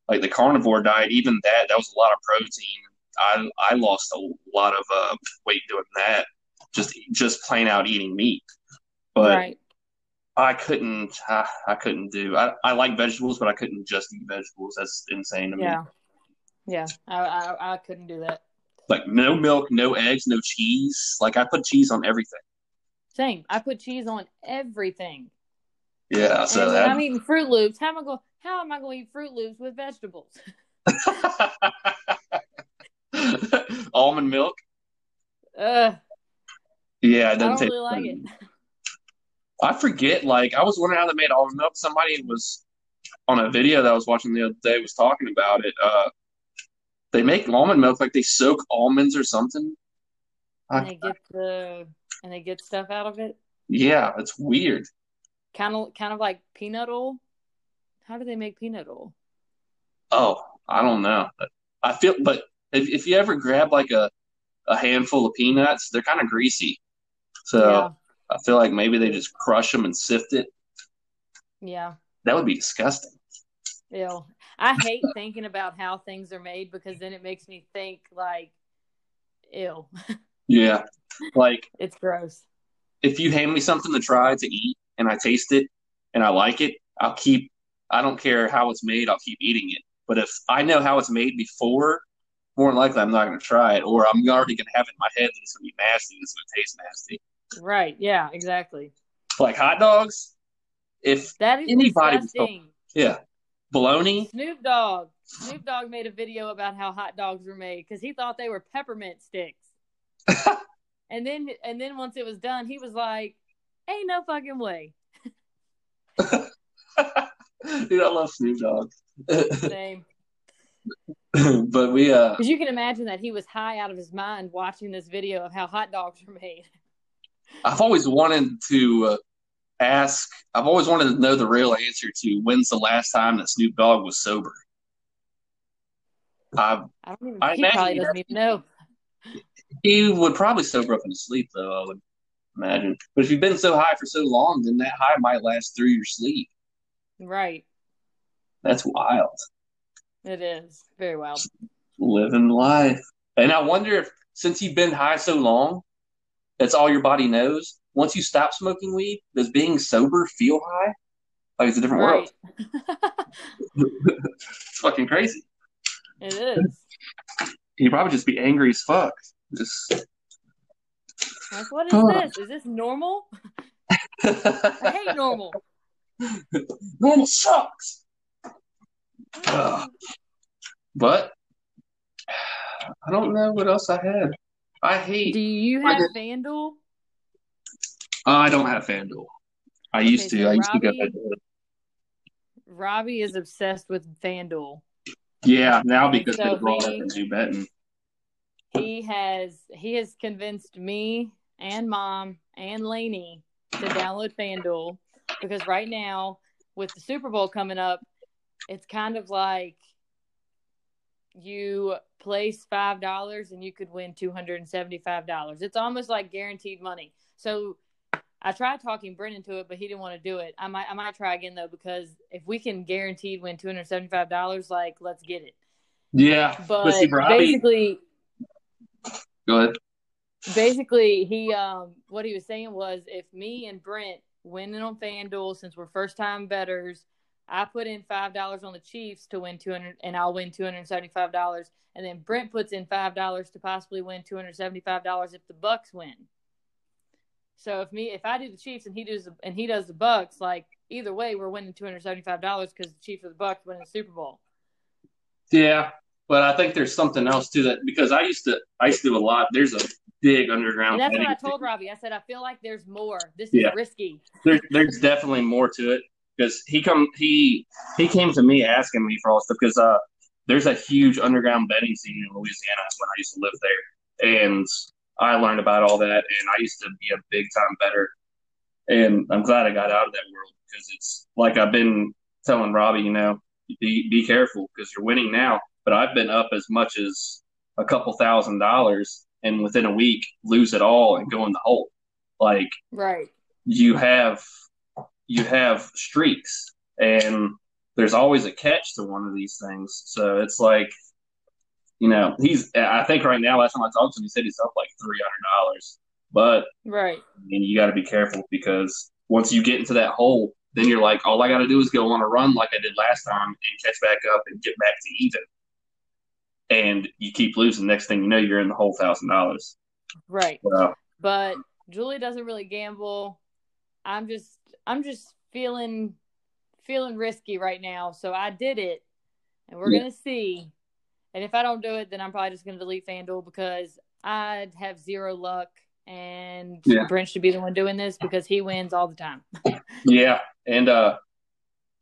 like the carnivore diet. Even that, that was a lot of protein. I I lost a lot of uh, weight doing that, just just plain out eating meat. But right. I couldn't. I, I couldn't do. I, I like vegetables, but I couldn't just eat vegetables. That's insane to me. Yeah, yeah. I, I I couldn't do that. Like no milk, no eggs, no cheese. Like I put cheese on everything. Same. I put cheese on everything. Yeah. So that... I'm eating Froot Loops. How am I going? How am I going to eat Froot Loops with vegetables? Almond milk. Uh. Yeah, it doesn't I don't really like it. I forget. Like I was wondering how they made almond milk. Somebody was on a video that I was watching the other day was talking about it. Uh, they make almond milk like they soak almonds or something. And they get the and they get stuff out of it. Yeah, it's weird. Kind of, kind of like peanut oil. How do they make peanut oil? Oh, I don't know. I feel, but if, if you ever grab like a a handful of peanuts, they're kind of greasy. So yeah. I feel like maybe they just crush them and sift it. Yeah, that would be disgusting. Ew. I hate thinking about how things are made because then it makes me think like, ill. Yeah, like it's gross. If you hand me something to try to eat and I taste it and I like it, I'll keep. I don't care how it's made. I'll keep eating it. But if I know how it's made before, more than likely I'm not going to try it, or I'm already going to have it in my head that it's going to be nasty. It's going to taste nasty. Right. Yeah. Exactly. like hot dogs. If That is Anybody- yeah, bologna. Snoop Dogg. Snoop Dogg made a video about how hot dogs were made because he thought they were peppermint sticks. and then and then once it was done, he was like, "Ain't no fucking way." Dude, I love Snoop Dogg. Same. but we uh Because you can imagine that he was high out of his mind watching this video of how hot dogs are made. I've always wanted to uh, ask I've always wanted to know the real answer to when's the last time that Snoop Dogg was sober. I I don't even. I he probably doesn't even know. he would probably sober up in his sleep though, I would imagine. But if you've been so high for so long, then that high might last through your sleep. Right. That's wild. It is very wild. Living life. And I wonder if since you've been high so long, that's all your body knows. Once you stop smoking weed, does being sober feel high? Like it's a different Right. world. it's fucking crazy. it is. you'd probably just be angry as fuck. Just Like, what is this? Is this normal? I hate normal. normal sucks. But I don't know what else I had. I hate. Do you have FanDuel? I don't have FanDuel. I used to. so I used to go. Robbie- Robbie is obsessed with FanDuel. Yeah, now because So they brought up he- the new betting. He has he has convinced me and mom and Lainey to download FanDuel because right now with the Super Bowl coming up, it's kind of like you place five dollars and you could win two hundred and seventy five dollars. It's almost like guaranteed money. So I tried talking Brennan to it, but he didn't want to do it. I might I might try again though because if we can guaranteed win two hundred seventy five dollars, like let's get it. Yeah, But see, basically, go ahead. basically he um what he was saying was if me and Brent winning on FanDuel since we're first time betters, I put in five dollars on the Chiefs to win two hundred and I'll win two hundred and seventy five dollars. And then Brent puts in five dollars to possibly win two hundred seventy five dollars if the Bucs win. So if me if I do the Chiefs and he does the, and he does the Bucs, like either way we're winning two hundred seventy five dollars because the Chiefs or the Bucs win the Super Bowl. Yeah, but I think there's something else to that because I used to. I used to do a lot. There's a big underground. And that's what I told scene. Robbie. I said I feel like there's more. This is Yeah. risky. There, there's definitely more to it because he come he he came to me asking me for all this stuff because uh there's a huge underground betting scene in Louisiana when I used to live there, and I learned about all that, and I used to be a big time better, and I'm glad I got out of that world because it's like I've been telling Robbie, you know, be be careful because you're winning now, but I've been up as much as a couple thousand dollars, and within a week lose it all and go in the hole, like Right. you have you have streaks and there's always a catch to one of these things. So it's like you know he's i think right now last time i talked to him he said he's up like $300 but Right. I mean, you got to be careful because once you get into that hole then you're like all i got to do is go on a run like i did last time and catch back up and get back to even and you keep losing next thing you know you're in the whole thousand dollars Right. so But Julie doesn't really gamble. I'm just I'm just feeling feeling risky right now. So I did it and we're Yeah. gonna see. And if I don't do it, then I'm probably just gonna delete FanDuel because I'd have zero luck and Yeah. Brent should be the one doing this because he wins all the time. Yeah, and uh,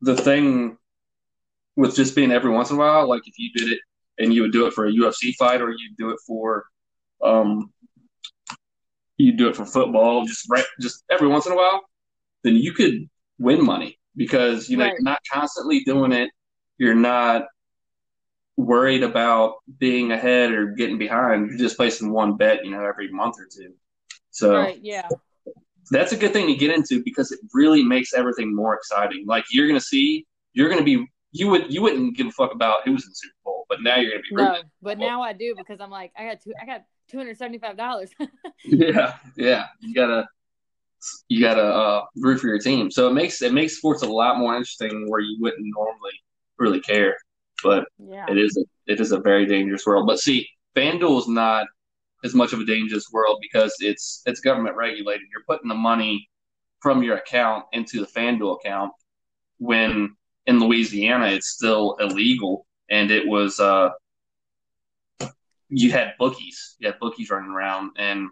the thing with just being every once in a while, like if you did it and you would do it for a UFC fight or you do it for, um, you do it for football, just right, just every once in a while, then you could win money because you know Right. you're not constantly doing it. You're not worried about being ahead or getting behind. You're just placing one bet, you know, every month or two. So Right, yeah. that's a good thing to get into because it really makes everything more exciting. Like you're gonna see, you're gonna be you would you wouldn't give a fuck about who's in the Super Bowl, but now you're gonna be No, but now I do because I'm like, I got two I got two hundred seventy five dollars. Yeah, yeah. You gotta you gotta uh, root for your team. So it makes it makes sports a lot more interesting where you wouldn't normally really care. But yeah. it is a, it is a very dangerous world. But see, FanDuel is not as much of a dangerous world because it's it's government regulated. You're putting the money from your account into the FanDuel account when in Louisiana it's still illegal and it was uh you had bookies you had bookies running around and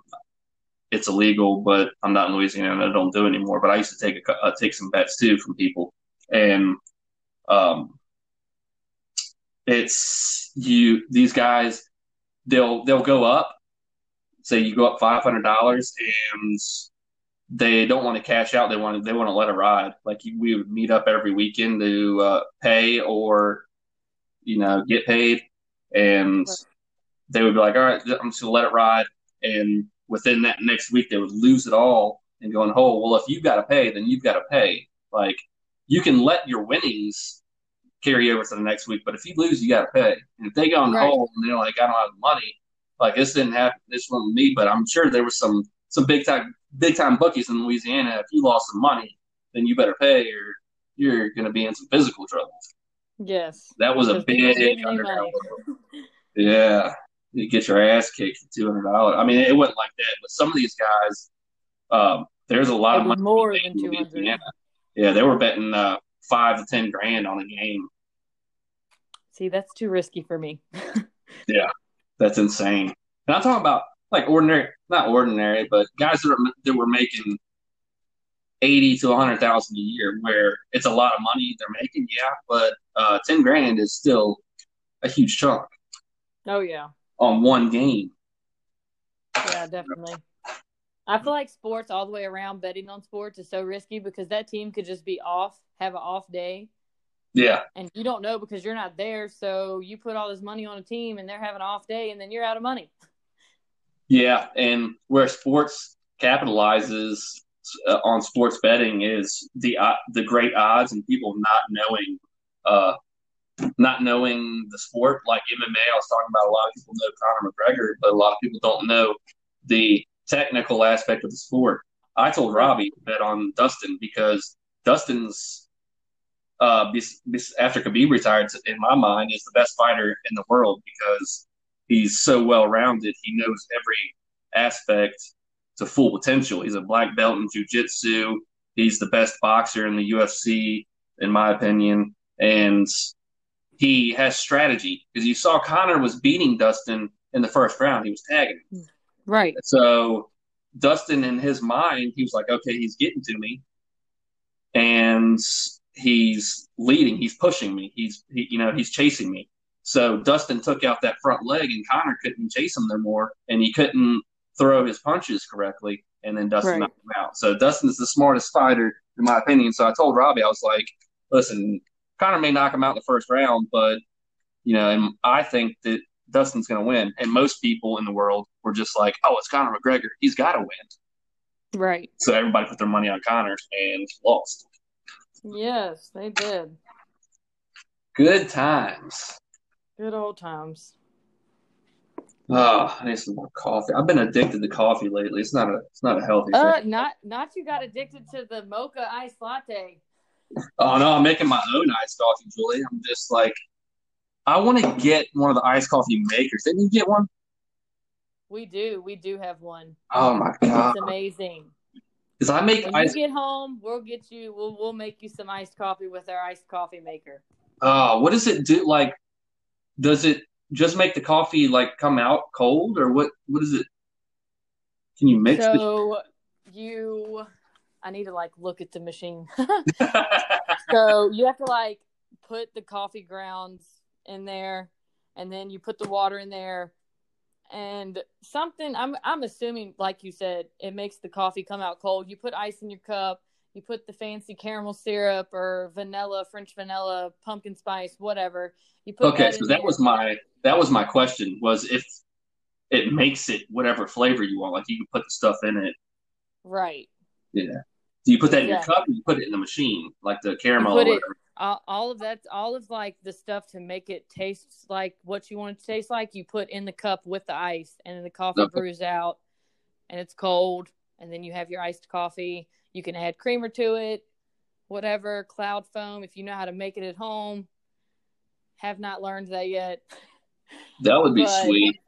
it's illegal but I'm not in Louisiana and I don't do it anymore but I used to take a, uh, take some bets too from people and um it's you these guys they'll they'll go up say you go up five hundred dollars and they don't want to cash out. They want to they want to let it ride. Like we would meet up every weekend to uh, pay or you know get paid, and they would be like, "All right, I'm just gonna let it ride." And within that next week, they would lose it all and going, "Oh, well, if you've got to pay, then you've got to pay." Like you can let your winnings carry over to the next week, but if you lose, you got to pay. And if they go on right. hole and they're like, "I don't have the money," like this didn't happen. This wasn't me, but I'm sure there was some some big time big time bookies in Louisiana. If you lost some money, then you better pay, or you're going to be in some physical trouble. Yes, that was a big yeah. You get your ass kicked for two hundred dollars. I mean, it wasn't like that, but some of these guys, um, there's a lot of money more than two hundred. Yeah, they were betting uh, five to ten grand on a game. See, that's too risky for me. yeah, that's insane. And I'm talking about like ordinary, not ordinary, but guys that, are, that were making eighty to a hundred thousand a year, where it's a lot of money they're making. Yeah, but uh, ten grand is still a huge chunk. Oh yeah. On one game. Yeah, definitely. I feel like sports all the way around betting on sports is so risky because that team could just be off, have an off day. Yeah. And you don't know because you're not there. So you put all this money on a team and they're having an off day and then you're out of money. Yeah, and where sports capitalizes uh, on sports betting is the uh, the great odds and people not knowing uh, not knowing the sport. Like MMA, I was talking about. A lot of people know Conor McGregor, but a lot of people don't know the technical aspect of the sport. I told Robbie to bet on Dustin because Dustin's uh, after Khabib retired, in my mind, is the best fighter in the world because he's so well rounded. He knows every aspect to full potential. He's a black belt in jiu-jitsu. He's the best boxer in the UFC, in my opinion. And he has strategy because you saw Conor was beating Dustin in the first round. He was tagging him. Right. So Dustin, in his mind, he was like, okay, he's getting to me. And he's leading. He's pushing me. He's, he, you know, he's chasing me. So Dustin took out that front leg, and Conor couldn't chase him no more, and he couldn't throw his punches correctly, and then Dustin right. knocked him out. So Dustin is the smartest fighter, in my opinion. So I told Robbie, I was like, listen, Conor may knock him out in the first round, but you know, and I think that Dustin's going to win. And most people in the world were just like, oh, it's Conor McGregor. He's got to win. Right. So everybody put their money on Conor and lost. Yes, they did. Good times. Good old times. Oh, I need some more coffee. I've been addicted to coffee lately. It's not a it's not a healthy uh, thing. Not not you got addicted to the mocha iced latte. Oh no, I'm making my own iced coffee, Julie. I'm just like I want to get one of the iced coffee makers. Didn't you get one? We do. We do have one. Oh my god. It's amazing. Because I make when iced... you get home, we'll get you we'll we'll make you some iced coffee with our iced coffee maker. Oh, what does it do like does it just make the coffee like come out cold or what what is it can you mix so the... you i need to like look at the machine so you have to like put the coffee grounds in there and then you put the water in there and something i'm i'm assuming like you said it makes the coffee come out cold you put ice in your cup you put the fancy caramel syrup or vanilla, French vanilla, pumpkin spice, whatever. You put okay. That so that there. was my that was my question was if it makes it whatever flavor you want, like you can put the stuff in it. Right. Yeah. Do you put that in your cup? Or you put it in the machine, like the caramel. put it, all, all of that, all of like the stuff to make it taste like what you want it to taste like. You put in the cup with the ice, and then the coffee okay. brews out, and it's cold, and then you have your iced coffee you can add creamer to it, whatever, cloud foam, if you know how to make it at home. Have not learned that yet. That would be but, sweet.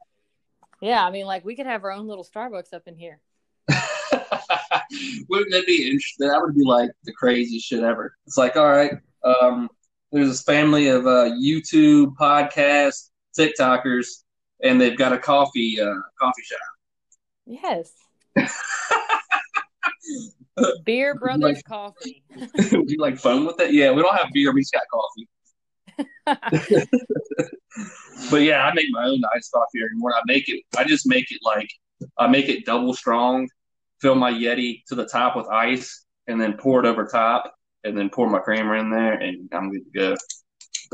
Yeah, I mean, like we could have our own little Starbucks up in here. Wouldn't that be interesting? That would be like the craziest shit ever. It's like, all right, um, there's this family of uh, YouTube, podcast, TikTokers, and they've got a coffee uh, coffee shop. Yes. Beer Brothers Like- Coffee. Would you like phone with it? Yeah, we don't have beer. We just got coffee. But yeah, I make my own iced coffee every morning. I make it. I just make it like I make it double strong. Fill my Yeti to the top with ice, and then pour it over top, and then pour my creamer in there, and I'm good to go.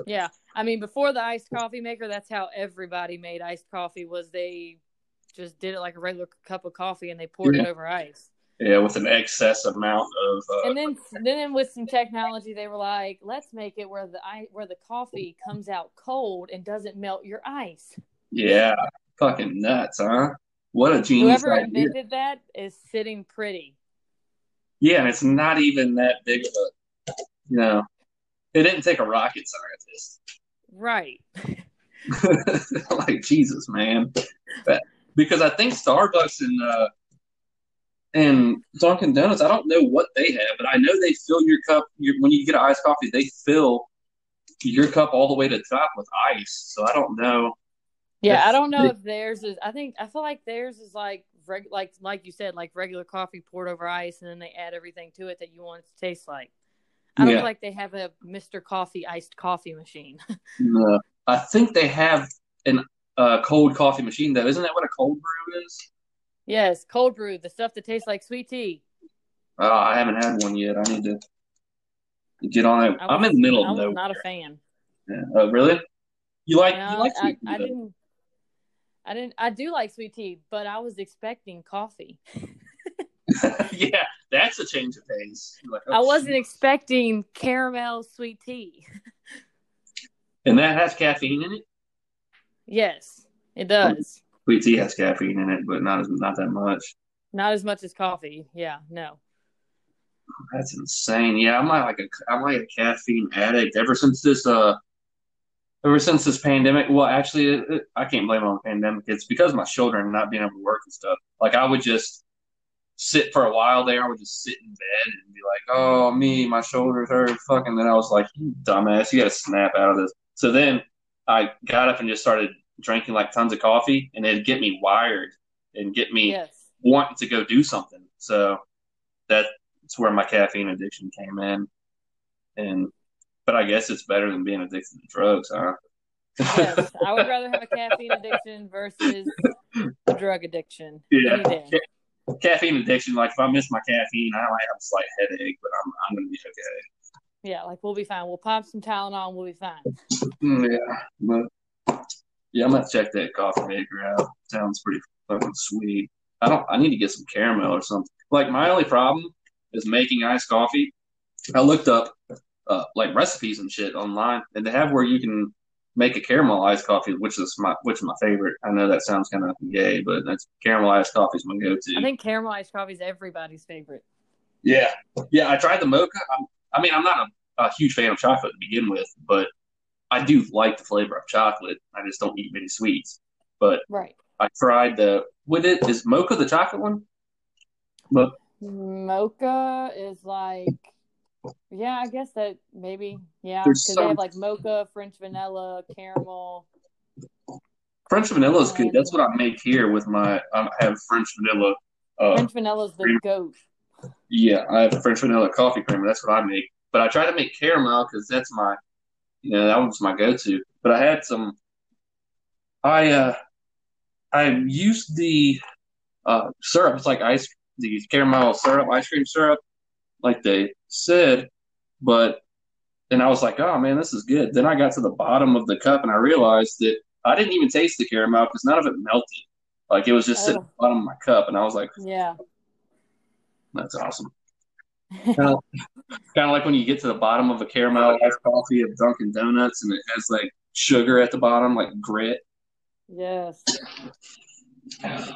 Yeah. I mean, before the iced coffee maker, that's how everybody made iced coffee was they just did it like a regular cup of coffee and they poured it over ice. Yeah, with an excess amount of. Uh, And then then with some technology they were like, let's make it where the where the coffee comes out cold and doesn't melt your ice. yeah, fucking nuts, huh? What a genius Whoever idea. invented that is sitting pretty. Yeah, and it's not even that big of a. Know, it didn't take a rocket scientist. Right. like Jesus, man. But, because I think Starbucks and uh, and Dunkin' Donuts, I don't know what they have, but I know they fill your cup your, when you get an iced coffee. They fill your cup all the way to the top with ice. So I don't know. Yeah, I don't know if theirs is. I think I feel like theirs is like reg, like like you said, like regular coffee poured over ice, and then they add everything to it that you want it to taste like. I don't Yeah. feel like they have a Mister Coffee iced coffee machine. No. I think they have an uh, cold coffee machine though. Isn't that what a cold brew is? yes, cold brew, the stuff that tastes like sweet tea. Oh, I haven't had one yet. I need to get on it. I'm in the middle of nowhere. not a fan. Yeah. Oh, really? You like No, you like I, sweet I tea, didn't. I didn't. I do like sweet tea, but I was expecting coffee. yeah, that's a change of pace. Like, oh, I wasn't shit. expecting caramel sweet tea. and that has caffeine in it. Yes, it does. Sweet tea has caffeine in it, but not as not that much. Not as much as coffee. Yeah, no. That's insane. Yeah, I'm like a I'm like a caffeine addict ever since this uh ever since this pandemic. Well, actually, it, it- I can't blame it on the pandemic. It's because of my children not being able to work and stuff. Like I would just sit for a while there. I would just sit in bed and be like, "Oh, me, my shoulders hurt." Fucking. Then I was like, "You dumbass, you got to snap out of this." So then I got up and just started drinking like tons of coffee, and it'd get me wired and get me Yes. wanting to go do something. So that's where my caffeine addiction came in. And but I guess it's better than being addicted to drugs, huh? yes, I would rather have a caffeine addiction versus a drug addiction. Yeah. Caffeine addiction, like if I miss my caffeine, I might have a slight headache, but I'm I'm gonna be okay. Yeah, like we'll be fine. We'll pop some Tylenol and we'll be fine. Mm, Yeah, but yeah, I'm gonna check that coffee maker out. Sounds pretty fucking sweet. I don't. I need to get some caramel or something. Like my only problem is making iced coffee. I looked up uh, like recipes and shit online, and they have where you can make a caramelized coffee, which is my which is my favorite. I know that sounds kind of gay, but that's caramelized coffee is my go-to. I think caramelized coffee is everybody's favorite. Yeah, yeah. I tried the mocha. I'm, I mean, I'm not a, a huge fan of chocolate to begin with, but I do like the flavor of chocolate. I just don't eat many sweets. But Right. I tried the with it is mocha the chocolate one. But Mocha is like, yeah, I guess that maybe, yeah, because they have like mocha, French vanilla, caramel. French vanilla is good. That's what I make here with my. I have French vanilla. Uh, French vanilla is the cream. goat. yeah, I have French vanilla coffee creamer. That's what I make. But I try to make caramel because that's my, you know, that was my go-to. But I had some. I uh, I used the uh syrup. It's like ice, the caramel syrup, ice cream syrup, like they said. But then I was like, oh man, this is good. Then I got to the bottom of the cup and I realized that I didn't even taste the caramel because none of it melted. Like it was just sitting Oh. at the bottom of my cup, and I was like, Yeah. that's awesome. kind of, kind of like when you get to the bottom of a caramel coffee at Dunkin' Donuts and it has like sugar at the bottom, like grit. yes.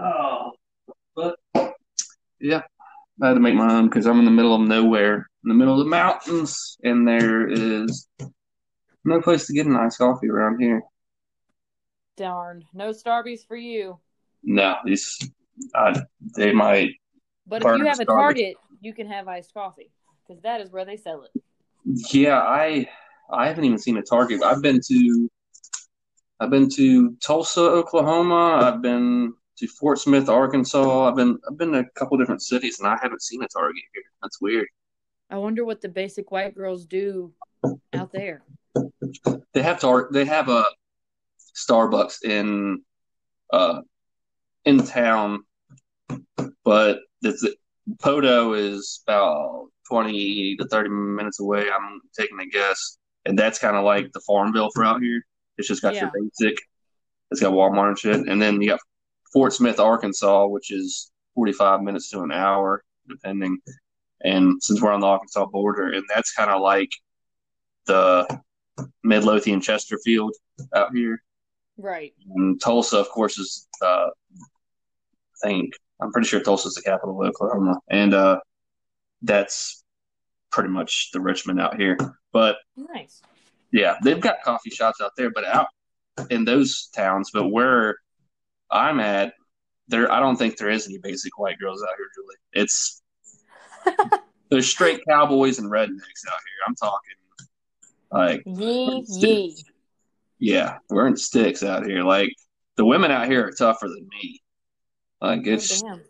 Oh, but yeah, I had to make my own because I'm in the middle of nowhere, in the middle of the mountains, and there is no place to get an iced coffee around here. Darn. No Starbies for you. No, these I they might. But if you have a Starbucks. Target, you can have iced coffee because that is where they sell it. Yeah, I I haven't even seen a Target. I've been to I've been to Tulsa, Oklahoma. I've been to Fort Smith, Arkansas. I've been I've been to a couple different cities, and I haven't seen a Target here. That's weird. I wonder what the basic white girls do out there. They have tar- They have a Starbucks in uh in town, but it's Poteau is about twenty to thirty minutes away. I'm taking a guess, and that's kind of like the Farmville for out here. It's just got your basic. It's got Walmart and shit, and then you got Fort Smith, Arkansas, which is forty-five minutes to an hour, depending. And since we're on the Arkansas border, and that's kind of like the Midlothian Chesterfield out here. Right. And Tulsa, of course, is uh, I think I'm pretty sure Tulsa's the capital of Oklahoma, and uh, that's pretty much the Richmond out here. But Nice. yeah, they've got coffee shops out there, but out in those towns. But where I'm at, there I don't think there is any basic white girls out here, Julie. It's there's straight cowboys and rednecks out here. I'm talking like Yee yee. yeah, we're in sticks out here. Like the women out here are tougher than me. Like it's Oh, damn.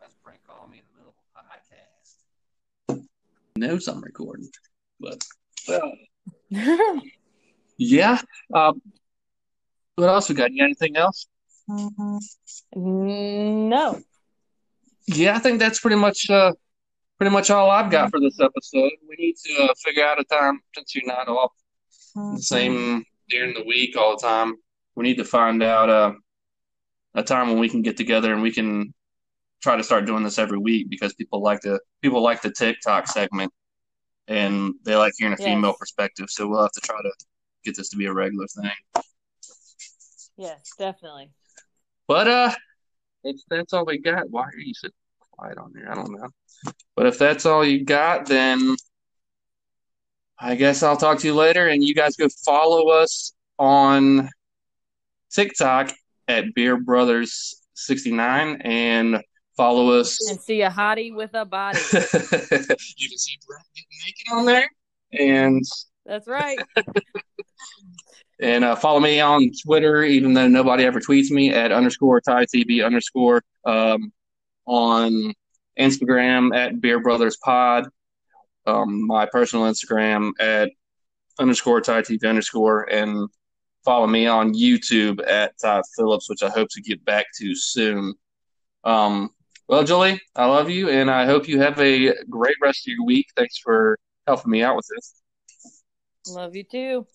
That's prank call me in the middle of a podcast. Knows I'm recording, but well, yeah. Um, what else we got? You got anything else? no. Yeah, I think that's pretty much uh, pretty much all I've got for this episode. We need to uh, figure out a time since you're not off the same during the week all the time. We need to find out uh, a time when we can get together and we can try to start doing this every week because people like the people like the TikTok segment and they like hearing a Yes. female perspective. So we'll have to try to get this to be a regular thing. Yes, definitely. But uh, if that's all we got, why are you so quiet on there? I don't know. But if that's all you got, then I guess I'll talk to you later. And you guys go follow us on TikTok at Beer Brothers sixty nine and follow us. And see a hottie with a body. you can see Brett getting naked on there, and That's right. And uh, follow me on Twitter, even though nobody ever tweets me at underscore TyTB underscore. Um, on Instagram at Beer Brothers Pod. Um, my personal Instagram at underscore TyTB underscore. And follow me on YouTube at Ty Phillips, which I hope to get back to soon. Um, well, Julie, I love you, and I hope you have a great rest of your week. Thanks for helping me out with this. Love you too.